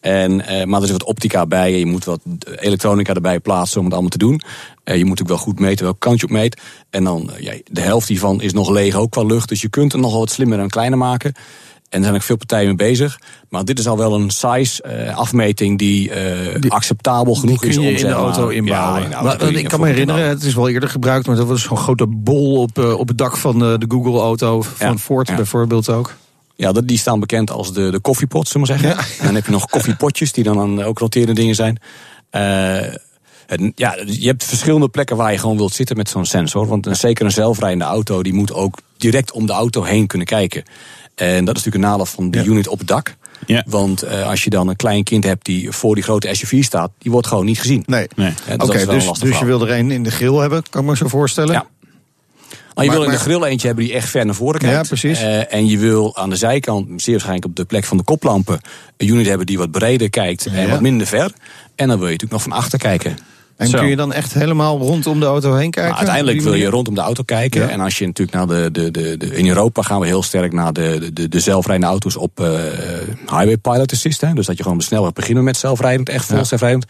En, eh, maar er zit wat optica bij en je moet wat elektronica erbij plaatsen om het allemaal te doen. Eh, je moet ook wel goed meten welke kant je op meet. En dan, eh, ja, de helft hiervan is nog leeg, ook qua lucht. Dus je kunt het nog wel wat slimmer en kleiner maken. En er zijn ook veel partijen mee bezig. Maar dit is al wel een size eh, afmeting die, eh, acceptabel genoeg Die is om je in de auto inbouwen. Ja, Maar, kun je ik kan me herinneren, het is wel eerder gebruikt, maar dat was zo'n grote bol op, eh, op het dak van de, Google-auto van Ja, Ford ja. bijvoorbeeld ook. Ja, die staan bekend als de, de koffiepot, zullen we zeggen. En dan heb je nog koffiepotjes, die dan, dan ook roterende dingen zijn. Eh, ja, je hebt verschillende plekken waar je gewoon wilt zitten met zo'n sensor. Want een, zeker een zelfrijdende auto, die moet ook direct om de auto heen kunnen kijken. En dat is natuurlijk een nadeel van die Ja. unit op het dak. Ja. Want eh, als je dan een klein kind hebt die voor die grote SUV staat, die wordt gewoon niet gezien. Nee. Nee. Ja, Oké, dat is wel een dus, lastig dus je wil er een in de grill hebben, kan ik me zo voorstellen. Ja. Maar je Maar- wil in de grill eentje hebben die echt ver naar voren kijkt. Ja, precies. Eh, en je wil aan de zijkant, zeer waarschijnlijk op de plek van de koplampen, een unit hebben die wat breder kijkt en Ja. wat minder ver. En dan wil je natuurlijk nog van achter kijken. En Zo. kun je dan echt helemaal rondom de auto heen kijken? Maar uiteindelijk wil je rondom de auto kijken. Ja. En als je natuurlijk naar de, de, de, de. In Europa gaan we heel sterk naar de, de- de, de zelfrijdende auto's op eh, Highway Pilot Assist. Hè. Dus dat je gewoon de snelweg beginnen met zelfrijdend, echt vol Ja. zelfrijdend.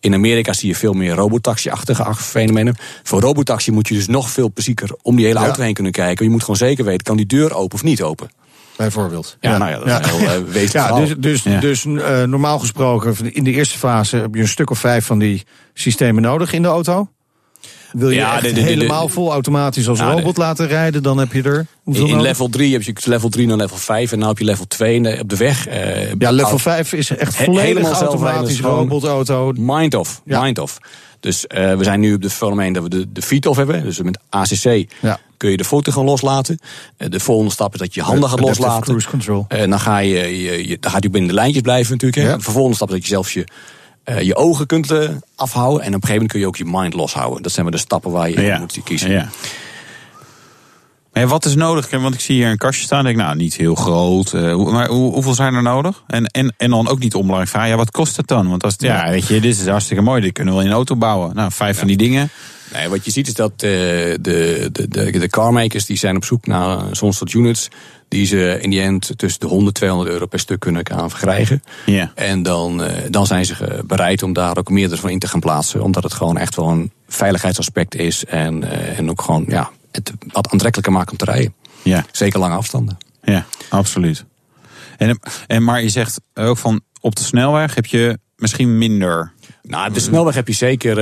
In Amerika zie je veel meer robotaxi-achtige ach- fenomenen. Voor robotaxi moet je dus nog veel preciezer om die hele Ja. auto heen kunnen kijken. Je moet gewoon zeker weten, kan die deur open of niet open? Bijvoorbeeld. Ja, nou ja, dat is een heel, eh, Ja, dus, dus, Ja. dus eh, normaal gesproken, in de eerste fase heb je een stuk of vijf van die systemen nodig in de auto. Wil je Ja, echt de- de- de- de- helemaal vol automatisch als Nou, robot laten rijden, dan heb je er In, in level 3 heb je level 3 naar level 5 en nu heb je level 2 in de- op de weg. eh, Ja, level au- 5 is echt volledig automatisch robotauto. Mind off. Ja. Mind off. Dus eh, we zijn nu op de fenomeen dat we de, de feet off hebben. Dus met ACC Ja. kun je de voeten gaan loslaten. Eh, de volgende stap is dat je handen gaat loslaten. Cruise control. En dan ga je, je, je, dan gaat je binnen de lijntjes blijven natuurlijk. Hè. Ja. De vervolgende stap is dat je zelfs je, eh, je ogen kunt eh, afhouden. En op een gegeven moment kun je ook je mind loshouden. Dat zijn maar de stappen waar je in moet kiezen. Ja, wat is nodig? Want ik zie hier een kastje staan. Denk, ik, nou, niet heel groot. eh, maar hoe, hoeveel zijn er nodig? En, en, en dan ook niet onbelangrijk vragen. Ja, wat kost het dan? Want als het, ja, weet je, dit is hartstikke mooi. Dit kunnen we wel in een auto bouwen. Nou, vijf van die dingen. Nee, wat je ziet is dat eh, de, de, de, de carmakers die zijn op zoek naar soms tot units die ze in die end tussen de 100 200 euro per stuk kunnen gaan verkrijgen. Ja. En dan, eh, dan zijn ze bereid om daar ook meerdere van in te gaan plaatsen. Omdat het gewoon echt wel een veiligheidsaspect is. En, en ook gewoon ja, het wat aantrekkelijker maakt om te rijden. Ja, Zeker lange afstanden. ja, absoluut. En, en, maar je zegt ook van op de snelweg heb je misschien minder. Nou, op de snelweg heb je zeker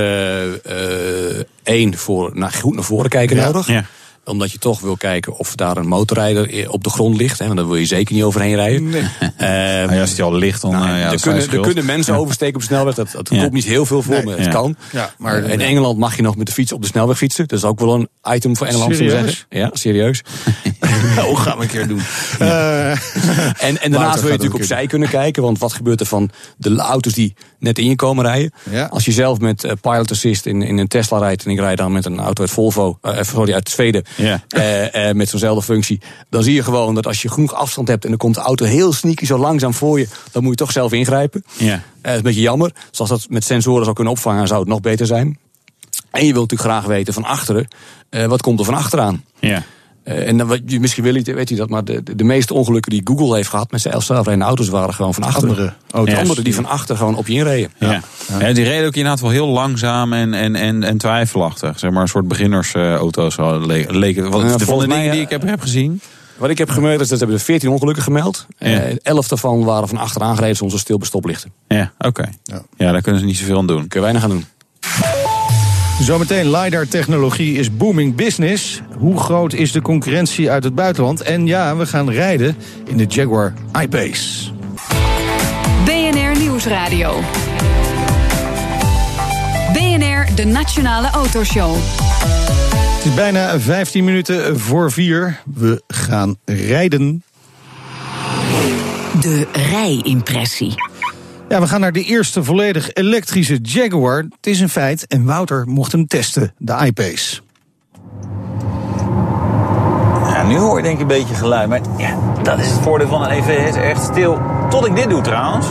eh, één voor naar, goed naar voren kijken Ja. nodig. Ja. Omdat je toch wil kijken of daar een motorrijder op de grond ligt. Hè, want daar wil je zeker niet overheen rijden. Eh, Nou ja, als die al ligt, dan nou, eh, ja, er, kunnen, er kunnen mensen oversteken op de snelweg. Dat, dat Ja. komt niet heel veel voor, Nee, maar het ja. kan. Ja, maar- in Engeland mag je nog met de fiets op de snelweg fietsen. Dat is ook wel een item voor Engeland. Serieus? zeggen. Ja, serieus. Oh, gaan we een keer doen. Eh, En, en daarnaast wil je natuurlijk opzij kunnen kijken. Want wat gebeurt er van de auto's die net in je komen rijden? Ja. Als je zelf met eh, Pilot Assist in, in een Tesla rijdt... en ik rijd dan met een auto uit Volvo, eh, sorry, uit Zweden... Ja. met zo'nzelfde functie... dan zie je gewoon dat als je genoeg afstand hebt... en dan komt de auto heel sneaky zo langzaam voor je... dan moet je toch zelf ingrijpen. Ja. Dat is een beetje jammer. Zoals dat met sensoren zou kunnen opvangen... zou het nog beter zijn. En je wilt natuurlijk graag weten van achteren... wat komt er van achteraan? Ja. Eh, en dan, wat je- misschien wil je, weet je dat, maar de, de, de meeste ongelukken die Google heeft gehad met zijn zelfrijdende auto's waren gewoon van achteren. Andere auto's. De anderen die van achter gewoon op je inreden. Ja. Ja. die reden ook inderdaad wel heel langzaam en, en, en, en twijfelachtig. Zeg maar een soort beginnersauto's uh, leken. Wat, de van de volgens mij, dingen die eh, ik heb, heb gezien. Wat ik heb gemeld is dat ze hebben er 14 ongelukken gemeld. Ja. Eh, 11 daarvan waren van achteraan gereden zonder stil bij stoplichten. Ja, oké. Ja. Ja. daar kunnen ze niet zoveel aan doen. Kun je weinig aan doen. Zometeen, LiDAR-technologie is booming business. Hoe groot is de concurrentie uit het buitenland? En ja, we gaan rijden in de Jaguar I-Pace. BNR Nieuwsradio. BNR, de Nationale Autoshow. Het is bijna 15 minuten voor vier. We gaan rijden. De rijimpressie. Ja, we gaan naar de eerste volledig elektrische Jaguar. Het is een feit en Wouter mocht hem testen, de iPace. Nu hoor je denk ik een beetje geluid. Maar ja, dat is het voordeel van een EV. Het is echt stil. Tot ik dit doe trouwens.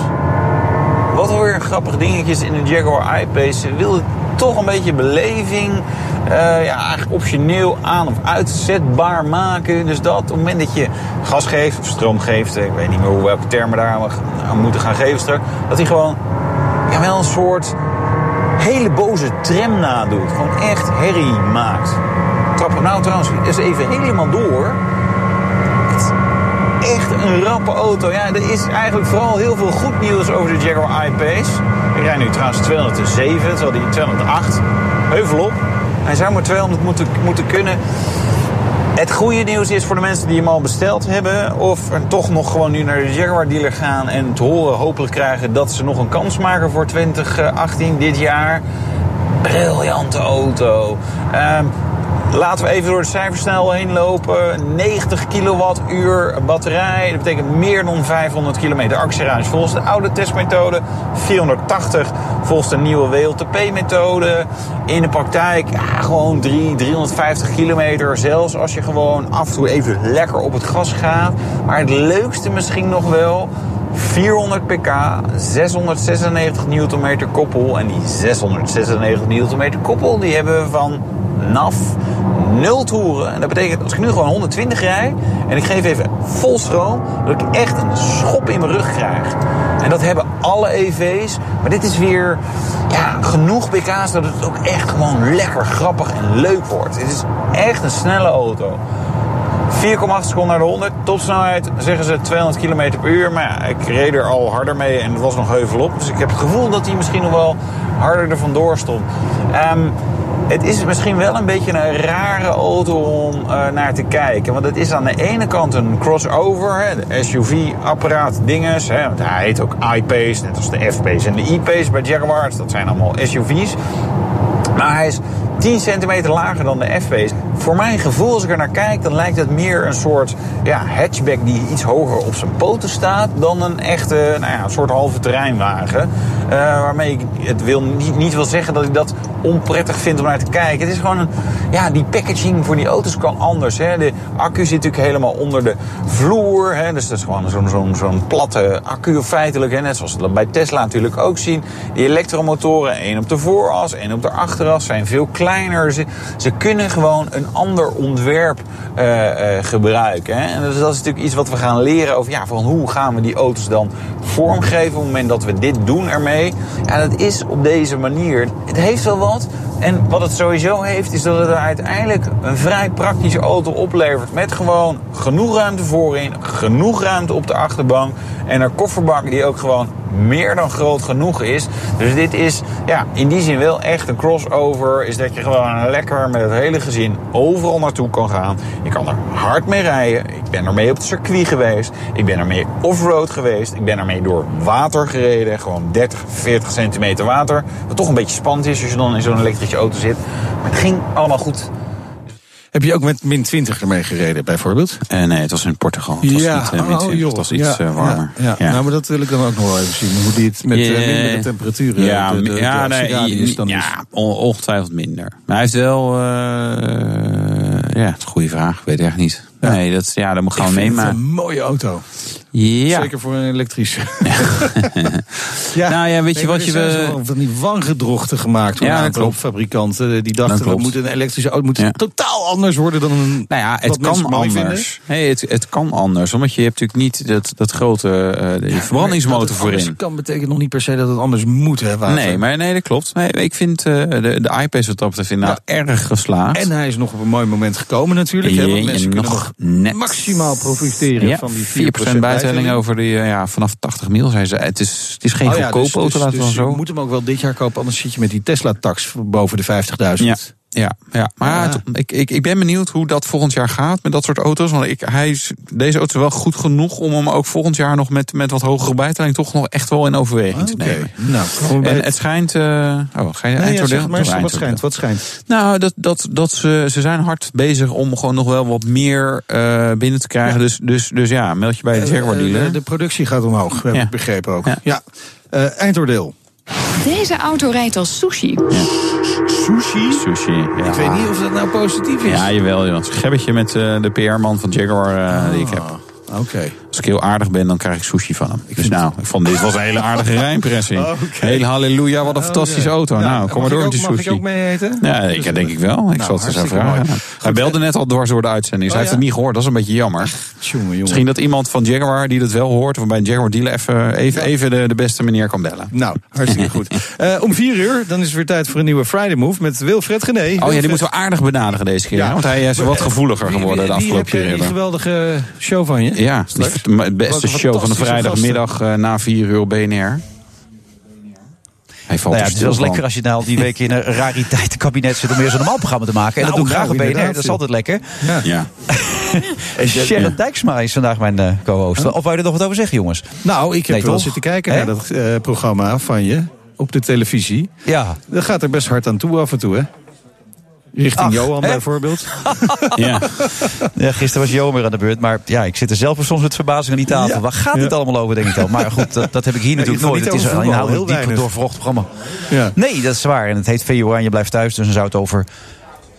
Wat weer grappige dingetjes in de Jaguar I-Pace. Ze wilde toch een beetje beleving. eh, ja, eigenlijk optioneel aan- of uitzetbaar maken. Dus dat op het moment dat je gas geeft of stroom geeft. Ik weet niet meer hoe welke termen daar aan- moeten gaan geven straks. Dat hij gewoon ja, wel een soort hele boze tram nadoet. Gewoon echt herrie maakt. Trap nou trouwens eens even helemaal door. Echt een rappe auto. Ja, er is eigenlijk vooral heel veel goed nieuws over de Jaguar I-Pace. Ik rijd nu trouwens 207, terwijl die 208. Heuvel op. Hij zou maar 200 moeten, moeten kunnen. Het goede nieuws is voor de mensen die hem al besteld hebben... of er toch nog gewoon nu naar de Jaguar dealer gaan... en te horen hopelijk krijgen dat ze nog een kans maken voor 2018 dit jaar. Briljante auto. Ehm, laten we even door de cijfers snel heen lopen. 90 kilowattuur batterij. Dat betekent meer dan 500 kilometer actieruimte. Volgens de oude testmethode 480. Volgens de nieuwe WLTP-methode. In de praktijk ja, gewoon 3, 350 kilometer. Zelfs als je gewoon af en toe even lekker op het gas gaat. Maar het leukste misschien nog wel... 400 pk, 696 Nm koppel. En die 696 Nm koppel die hebben we van NAF nul toeren. En dat betekent als ik nu gewoon 120 rij en ik geef even vol stroom, dat ik echt een schop in mijn rug krijg. En dat hebben alle EV's. Maar dit is weer ja, genoeg pk's dat het ook echt gewoon lekker grappig en leuk wordt. Het is echt een snelle auto. 4,8 seconden naar de 100. Topsnelheid zeggen ze 200 km per uur. Maar ik reed er al harder mee en het was nog heuvel op. Dus ik heb het gevoel dat hij misschien nog wel harder er vandoor stond. Ehm, het is misschien wel een beetje een rare auto om eh, naar te kijken. Want het is aan de ene kant een crossover, de SUV-apparaat dinges. Hè, want hij heet ook I-Pace, net als de F-Pace en de E-Pace bij Jaguars. Dat zijn allemaal SUV's. Maar hij is 10 centimeter lager dan de F-Pace. Voor mijn gevoel, als ik er naar kijk, dan lijkt het meer een soort ja, hatchback die iets hoger op zijn poten staat. dan een echte, nou ja, een soort halve terreinwagen. Eh, waarmee ik het wil, niet, niet wil zeggen dat ik dat onprettig vind om naar te kijken. Het is gewoon een, ja, die packaging voor die auto's kan anders. Hè. De accu zit natuurlijk helemaal onder de vloer. Hè. Dus dat is gewoon zo'n zo'n zo'n platte accu feitelijk. Hè. Net zoals we dat bij Tesla natuurlijk ook zien. Die elektromotoren, één op de vooras, één op de achteras, zijn veel kleiner. Ze, ze kunnen gewoon een ander ontwerp eh, eh, gebruiken. Hè. En dus dat is natuurlijk iets wat we gaan leren over ja, van hoe gaan we die auto's dan vormgeven op het moment dat we dit doen ermee. Ja, dat is op deze manier. Het heeft wel wat. En wat het sowieso heeft, is dat het er uiteindelijk een vrij praktische auto oplevert. Met gewoon genoeg ruimte voorin, genoeg ruimte op de achterbank. En een kofferbak die ook gewoon meer dan groot genoeg is. Dus dit is ja, in die zin wel echt een crossover. Is dat je gewoon lekker met het hele gezin overal naartoe kan gaan. Je kan er hard mee rijden. Ik ben ermee op het circuit geweest. Ik ben ermee offroad geweest. Ik ben ermee door water gereden. Gewoon 30, 40 centimeter water. Wat toch een beetje spannend is als je dan in zo'n elektrische auto zit. Maar het ging allemaal goed. Heb je ook met min 20 ermee gereden, bijvoorbeeld? Eh, nee, het was in Portugal. Het was niet, eh, min 20, het was iets ja, eh, warmer. Ja, ja. Nou, maar dat wil ik dan ook nog wel even zien. Hoe die het met Ja. mindere temperaturen. Ja, de, de, ja, de nee, actieradius dan ja, is. on- ongetwijfeld minder. Maar hij heeft wel... eh, ja, het is een goede vraag. Ik weet het echt niet. Nee, dat, ja, dat moet gaan we vind het meemaken. een mooie auto. Ja. Zeker voor een elektrische. ja. Nou ja, weet je Nee, wat je... we- van die wangedrochten gemaakt door Ja, een dat fabrikanten. Die Dat dachten, dat moet een elektrische auto moet Ja. totaal anders worden dan een... Nou ja, het kan anders. Nee, het, het kan anders. Omdat je hebt natuurlijk niet dat, dat grote eh, die verbrandingsmotor Dat voorin. kan betekent nog niet per se dat het anders moet, hè, Wouter? Nee, maar nee, dat klopt. Nee, ik vind eh, de, de iPace wat dat betreft inderdaad erg geslaagd. En hij is nog op een mooi moment gekomen natuurlijk. Hè, want Ja, mensen en kunnen nog nog net. maximaal profiteren ja, van die 4% bijtelling over die, eh, ja, vanaf 80 mil. Zei ze. Het is, het is geen Oh ja, goedkope dus- auto, dus- laten we dus zo. Je moet hem ook wel dit jaar kopen, anders zit je met die Tesla-tax boven de 50.000. Ja. Ja, ja. maar het- ik, ik, ik ben benieuwd hoe dat volgend jaar gaat met dat soort auto's. Want ik, hij is, deze auto is wel goed genoeg om hem ook volgend jaar nog met, met wat hogere bijtelling toch nog echt wel in overweging te nemen. Nou, En het- het schijnt. eh oh, ga je Nee, ja, eindoordeel? zeg maar, wat schijnt? Wat schijnt? Nou, dat, dat, dat ze, ze zijn hard bezig om gewoon nog wel wat meer eh, binnen te krijgen. Dus, dus, dus ja, meld je bij de Jaguar Eh, dealer. de, productie gaat omhoog, heb Ja. ik begrepen ook. Ja. Eindoordeel. Deze auto rijdt als sushi. Sushi? Sushi. Ja. Ik weet niet of dat nou positief is. Ja, jawel, joh. Het gebbetje met eh, de PR-man van Jaguar eh, die ik heb. Oké. Als ik heel aardig ben, dan krijg ik sushi van hem. dus nou, ik vond dit was een hele aardige rijimpressie. Oké. Hele halleluja, wat een fantastische auto. Nou, kom maar door ik met die ook- Mag sushi. ik ook mee eten? Ja, ik denk ik wel. Ik zal het eens hartstikke vragen. Hij belde net al dwars door de uitzending. Dus hij Oh, heeft het niet gehoord. Dat is een beetje jammer. Tjonge. Misschien dat iemand van Jaguar die dat wel hoort, of bij een Jaguar dealer even, even, even de, de beste meneer kan bellen. Nou, hartstikke goed. Eh, om vier uur, dan is het weer tijd voor een nieuwe Friday Move met Wilfred Gené. Oh ja, die moeten we aardig benaderen deze keer. Ja. Want hij is wat gevoeliger wie- geworden de afgelopen je die geweldige show van je? Ja, het beste show van de vrijdagmiddag eh, na 4 uur BNR. Hij valt Nou ja, het is wel van. lekker als je nou al die weken in een rariteitenkabinet zit om weer zo'n normaal programma te maken. En Nou, dat doe ik graag nou, op BNR, dat is altijd lekker. Ja. En Sharon Dijksma is vandaag mijn eh, co-host. Of wou je er nog wat over zeggen, jongens? Nou, ik heb Nee, wel toch? zitten kijken naar dat eh, programma van je op de televisie. Ja. Dat gaat er best hard aan toe af en toe, hè? Richting Ach, Johan hè? bijvoorbeeld. Ja. ja, gisteren was Johan weer aan de beurt. Maar ja, ik zit er zelf soms met verbazing aan die tafel. Ja. Waar gaat dit allemaal over, denk ik dan? Maar goed, dat, dat heb ik hier natuurlijk nooit. Het is een inhoudelijk heel diep weinig. doorvrocht programma. Ja. Nee, dat is waar. En het heet VO en je blijft thuis. Dus dan zou het over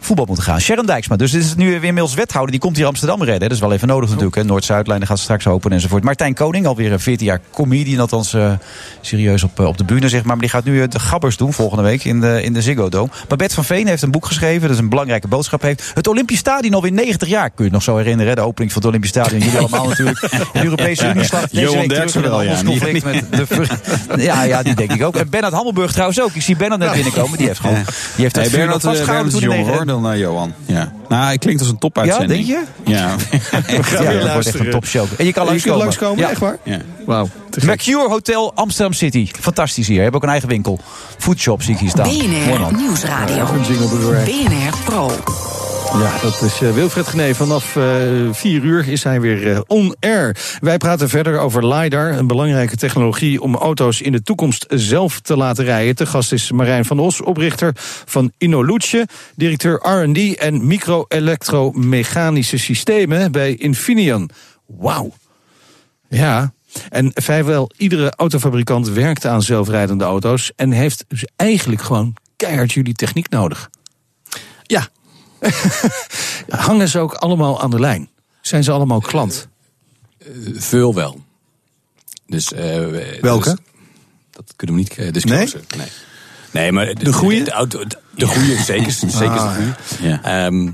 voetbal moeten gaan. Sharon Dijksma. Dus dit is nu weer inmiddels wethouder. Die komt hier Amsterdam redden. Dat is wel even nodig natuurlijk. hè. Noord-Zuidlijn gaat straks open enzovoort. Martijn Koning, alweer een 14 jaar comedian. Althans eh, serieus op, eh, op de bühne zeg maar. Maar die gaat nu eh, de gabbers doen volgende week in de, in de Ziggo Dome. Babette van Veen heeft een boek geschreven. Dat is een belangrijke boodschap heeft. Het Olympisch Stadion alweer 90 jaar. Kun je het nog zo herinneren. hè? De opening van het Olympisch Stadion. Jullie allemaal natuurlijk. De Europese Unie slaat deze Johan week wel, ja. handelsconflict met de... Ja, ja, die denk ik ook. En Bernard Hammelburg trouwens ook. Ik zie Bernard net binnenkomen. Die heeft gewoon... Die heeft het Hey, Bernard, eh, vastgehouden toen dan eh, Johan. Ja. Nou, hij klinkt als een topuitzending. Ja, denk je? Ja. Ja, weer dat wordt echt een topshow. En je kan Je kunt langskomen. langskomen, Ja. echt waar? ja. Wauw. Mercure Hotel Amsterdam City. Fantastisch hier. Hebben ook een eigen winkel. Foodshop zie ik hier staan. BNR. Nieuwsradio. Een jingle erdoor. BNR Pro. Ja, dat is eh, Wilfred Gené. Vanaf eh 4 uur is hij weer eh, on air. Wij praten verder over LiDAR, een belangrijke technologie om auto's in de toekomst zelf te laten rijden. Te gast is Marijn van Os, oprichter van Inoluce, directeur R&D en micro-elektromechanische systemen bij Infineon. Wauw. Ja, en vrijwel iedere autofabrikant werkt aan zelfrijdende auto's en heeft dus eigenlijk gewoon keihard jullie techniek nodig. Ja, Hangen ze ook allemaal aan de lijn? Zijn ze allemaal klant? veel wel. Dus, eh, Welke? dus- dat kunnen we niet eh, disclosen. Nee? nee. maar de, goeie? De, de, de goede, zeker. zeker Ah, de goede. Ja. Ehm,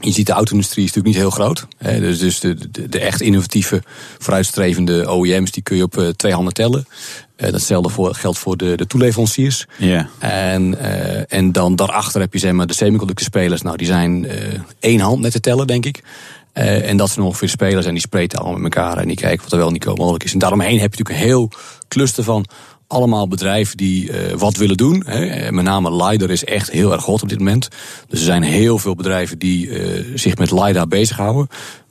je ziet de auto-industrie is natuurlijk niet heel groot. Hè, dus dus de, de, de echt innovatieve, vooruitstrevende OEM's... die kun je op eh, twee handen tellen. Eh, datzelfde voor, geldt voor de, de toeleveranciers. Ja. En, eh, en dan daarachter heb je zeg maar, de semiconductor spelers. Nou, die zijn één hand net te tellen, denk ik. En dat zijn ongeveer spelers en die spreken allemaal met elkaar. En die kijken wat er wel niet mogelijk is. En daaromheen heb je natuurlijk een heel cluster van allemaal bedrijven die eh, wat willen doen. Hè. Eh, Met name LiDAR is echt heel erg hot op dit moment. Dus er zijn heel veel bedrijven die eh, zich met LiDAR bezighouden.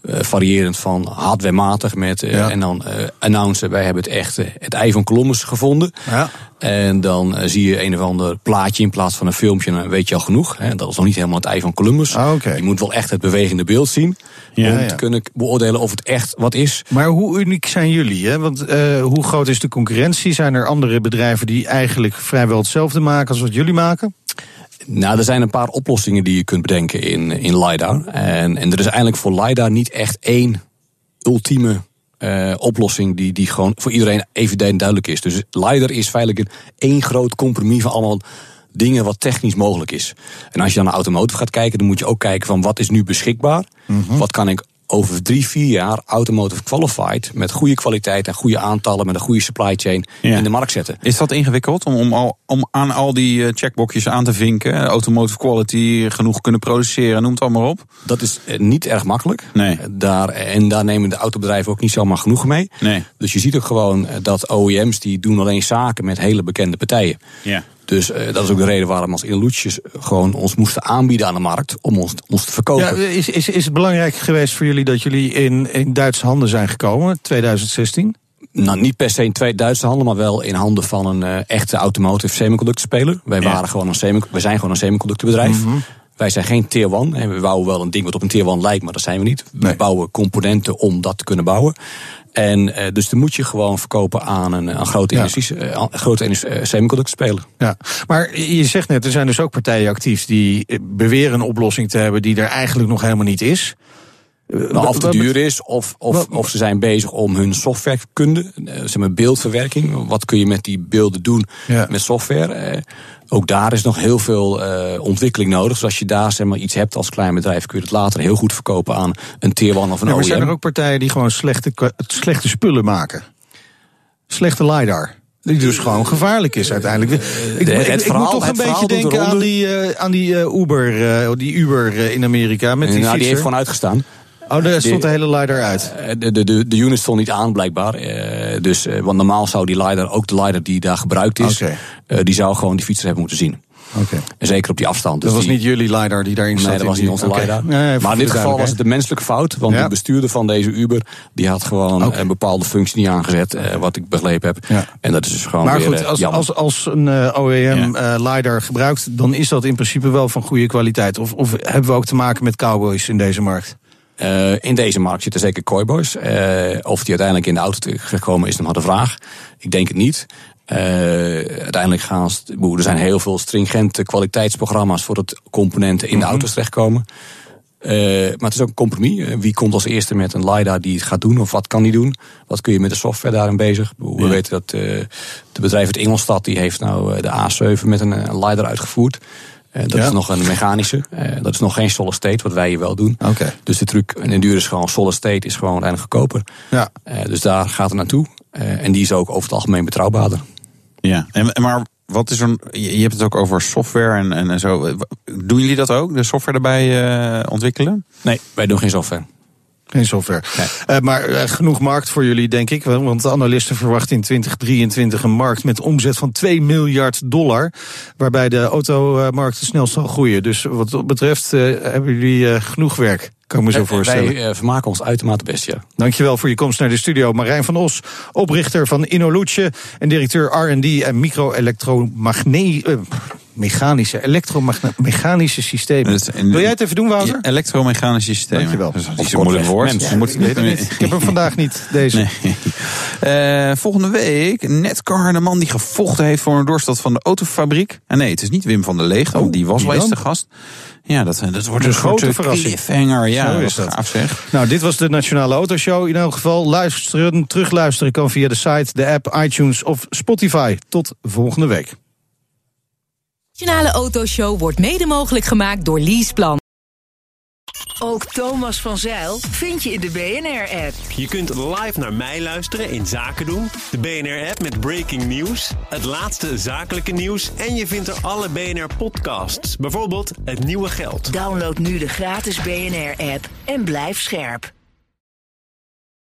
Variërend van hardwarematig met Ja. en dan announcen wij hebben het echt het ei van Columbus gevonden. Ja. En dan zie je een of ander plaatje in plaats van een filmpje. En dan weet je al genoeg. Hè. Dat is nog niet helemaal het ei van Columbus. Ah. Je moet wel echt het bewegende beeld zien. Ja, om ja. te kunnen beoordelen of het echt wat is. Maar hoe uniek zijn jullie? Hè? Want eh, hoe groot is de concurrentie? Zijn er andere bedrijven die eigenlijk vrijwel hetzelfde maken als wat jullie maken? Nou, er zijn een paar oplossingen die je kunt bedenken in, in LiDAR. En, en er is eigenlijk voor LiDAR niet echt één ultieme eh, oplossing die, die gewoon voor iedereen evident duidelijk is. Dus LiDAR is feitelijk een één groot compromis van allemaal dingen wat technisch mogelijk is. En als je dan naar automotive gaat kijken, dan moet je ook kijken van wat is nu beschikbaar. Wat kan ik over drie, vier jaar automotive qualified met goede kwaliteit en goede aantallen met een goede supply chain Ja. in de markt zetten. Is dat ingewikkeld om, om, al, om aan al die eh, checkboxjes aan te vinken? Automotive quality, genoeg kunnen produceren, noem het allemaal op. Dat is eh, niet erg makkelijk. Nee. Daar, en daar nemen de autobedrijven ook niet zomaar genoegen mee. Nee. Dus je ziet ook gewoon eh, dat OEM's die doen alleen zaken met hele bekende partijen. Ja. Dus uh, dat is ook de reden waarom als Ineloetjes gewoon ons moesten aanbieden aan de markt om ons, ons te verkopen. Ja, is, is, is het belangrijk geweest voor jullie dat jullie in, in Duitse handen zijn gekomen, 2016? Nou, niet per se in twee Duitse handen, maar wel in handen van een uh, echte automotive semiconductorspeler. Wij, ja. waren gewoon een semi wij zijn gewoon een semiconductorbedrijf. Mm -hmm. Wij zijn geen tier 1. We bouwen wel een ding wat op een tier 1 lijkt, maar dat zijn we niet. Nee. We bouwen componenten om dat te kunnen bouwen. En uh, dus dan moet je gewoon verkopen aan een, een grote, ja. uh, grote uh, semiconductorspeler. Ja, maar je zegt net, er zijn dus ook partijen actief die beweren een oplossing te hebben die er eigenlijk nog helemaal niet is. Nou, of het te duur is, of, of, of ze zijn bezig om hun softwarekunde, zeg maar beeldverwerking. Wat kun je met die beelden doen ja. met software? ook daar is nog heel veel uh, ontwikkeling nodig. Dus als je daar zeg maar, iets hebt als klein bedrijf, kun je het later heel goed verkopen aan een tier 1 of een ja, OEM. Maar zijn er ook partijen die gewoon slechte, slechte spullen maken? Slechte LiDAR. Die dus gewoon gevaarlijk is uiteindelijk. Ik, het, moet toch een beetje denken aan die, uh, aan die uh, Uber, uh, die Uber in Amerika. Met die, nou, die heeft gewoon uitgestaan. Oh, daar stond de hele LiDAR uit? De, de, de, de unit stond niet aan, blijkbaar. Uh, dus, uh, want normaal zou die LiDAR, ook de LiDAR die daar gebruikt is... Okay. Uh, die zou gewoon die fietser hebben moeten zien. Okay. En zeker op die afstand. Dus dat was die... niet jullie LiDAR die daarin zat? Nee, dat was niet onze okay. LiDAR. Nee, maar in dit geval was het een menselijke fout. Want ja. de bestuurder van deze Uber... die had gewoon okay. een bepaalde functie niet aangezet... Uh, wat ik begrepen heb. Ja. En dat is dus gewoon maar weer goed, als, als, als een uh, OEM ja. uh, LiDAR gebruikt... dan is dat in principe wel van goede kwaliteit. Of, of hebben we ook te maken met cowboys in deze markt? Uh, in deze markt zitten zeker cowboys. Uh, of die uiteindelijk in de auto gekomen is, dan had de vraag. Ik denk het niet. Uh, uiteindelijk gaan er zijn heel veel stringente kwaliteitsprogramma's voor het componenten in de mm -hmm. auto's terechtkomen. Uh, maar het is ook een compromis. Wie komt als eerste met een LiDAR die het gaat doen? Of wat kan die doen? Wat kun je met de software daarin bezig? We ja. weten dat uh, de bedrijf uit Ingolstad die heeft nou de A7 met een, een LiDAR uitgevoerd. Uh, dat ja. is nog een mechanische. Uh, dat is nog geen solid state, wat wij hier wel doen. Okay. Dus de truc de duur is gewoon solid state, is gewoon uiteindelijk goedkoper. Ja. Uh, dus daar gaat het naartoe. en die is ook over het algemeen betrouwbaarder. Ja, en, maar wat is er. Je hebt het ook over software en, en, en zo. Doen jullie dat ook? De software erbij ontwikkelen? Nee, wij doen geen software. Geen software. Nee. Uh, maar uh, genoeg markt voor jullie, denk ik. Want de analisten verwachten in 2023 een markt met omzet van 2 miljard dollar. Waarbij de automarkt het snelst zal groeien. Dus wat dat betreft uh, hebben jullie genoeg werk. Kan ik me zo voorstellen. Wij vermaken ons uitermate best, ja. Dankjewel voor je komst naar de studio. Marijn van Os, oprichter van Inoluce en directeur R&D en micro-elektromagnetische mechanische, elektromechanische systemen. Een, Wil jij het even doen, Wouter? Ja, elektromechanische systemen. Dankjewel. Dat is niet zo'n moeilijk woord. Moet, ik heb hem vandaag niet, deze. Nee. Uh, volgende week, Netcar, de man die gevochten heeft voor een doorstad van de autofabriek. En nee, het is niet Wim van der Leeg, oh, die was wel eens de gast. Ja, dat, dat wordt een, een grote verrassing. Cliffhanger, ja, Zo is dat. gaaf zeg. Nou, dit was de Nationale Autoshow. In elk geval, luisteren, terugluisteren kan via de site, de app, iTunes of Spotify. Tot volgende week. Nationale Autoshow wordt mede mogelijk gemaakt door Leaseplan. Ook Thomas van Zeil vind je in de BNR-app. Je kunt live naar mij luisteren in Zaken doen. De BNR-app met breaking news, het laatste zakelijke nieuws... en je vindt er alle BNR-podcasts, bijvoorbeeld Het Nieuwe Geld. Download nu de gratis BNR-app en blijf scherp.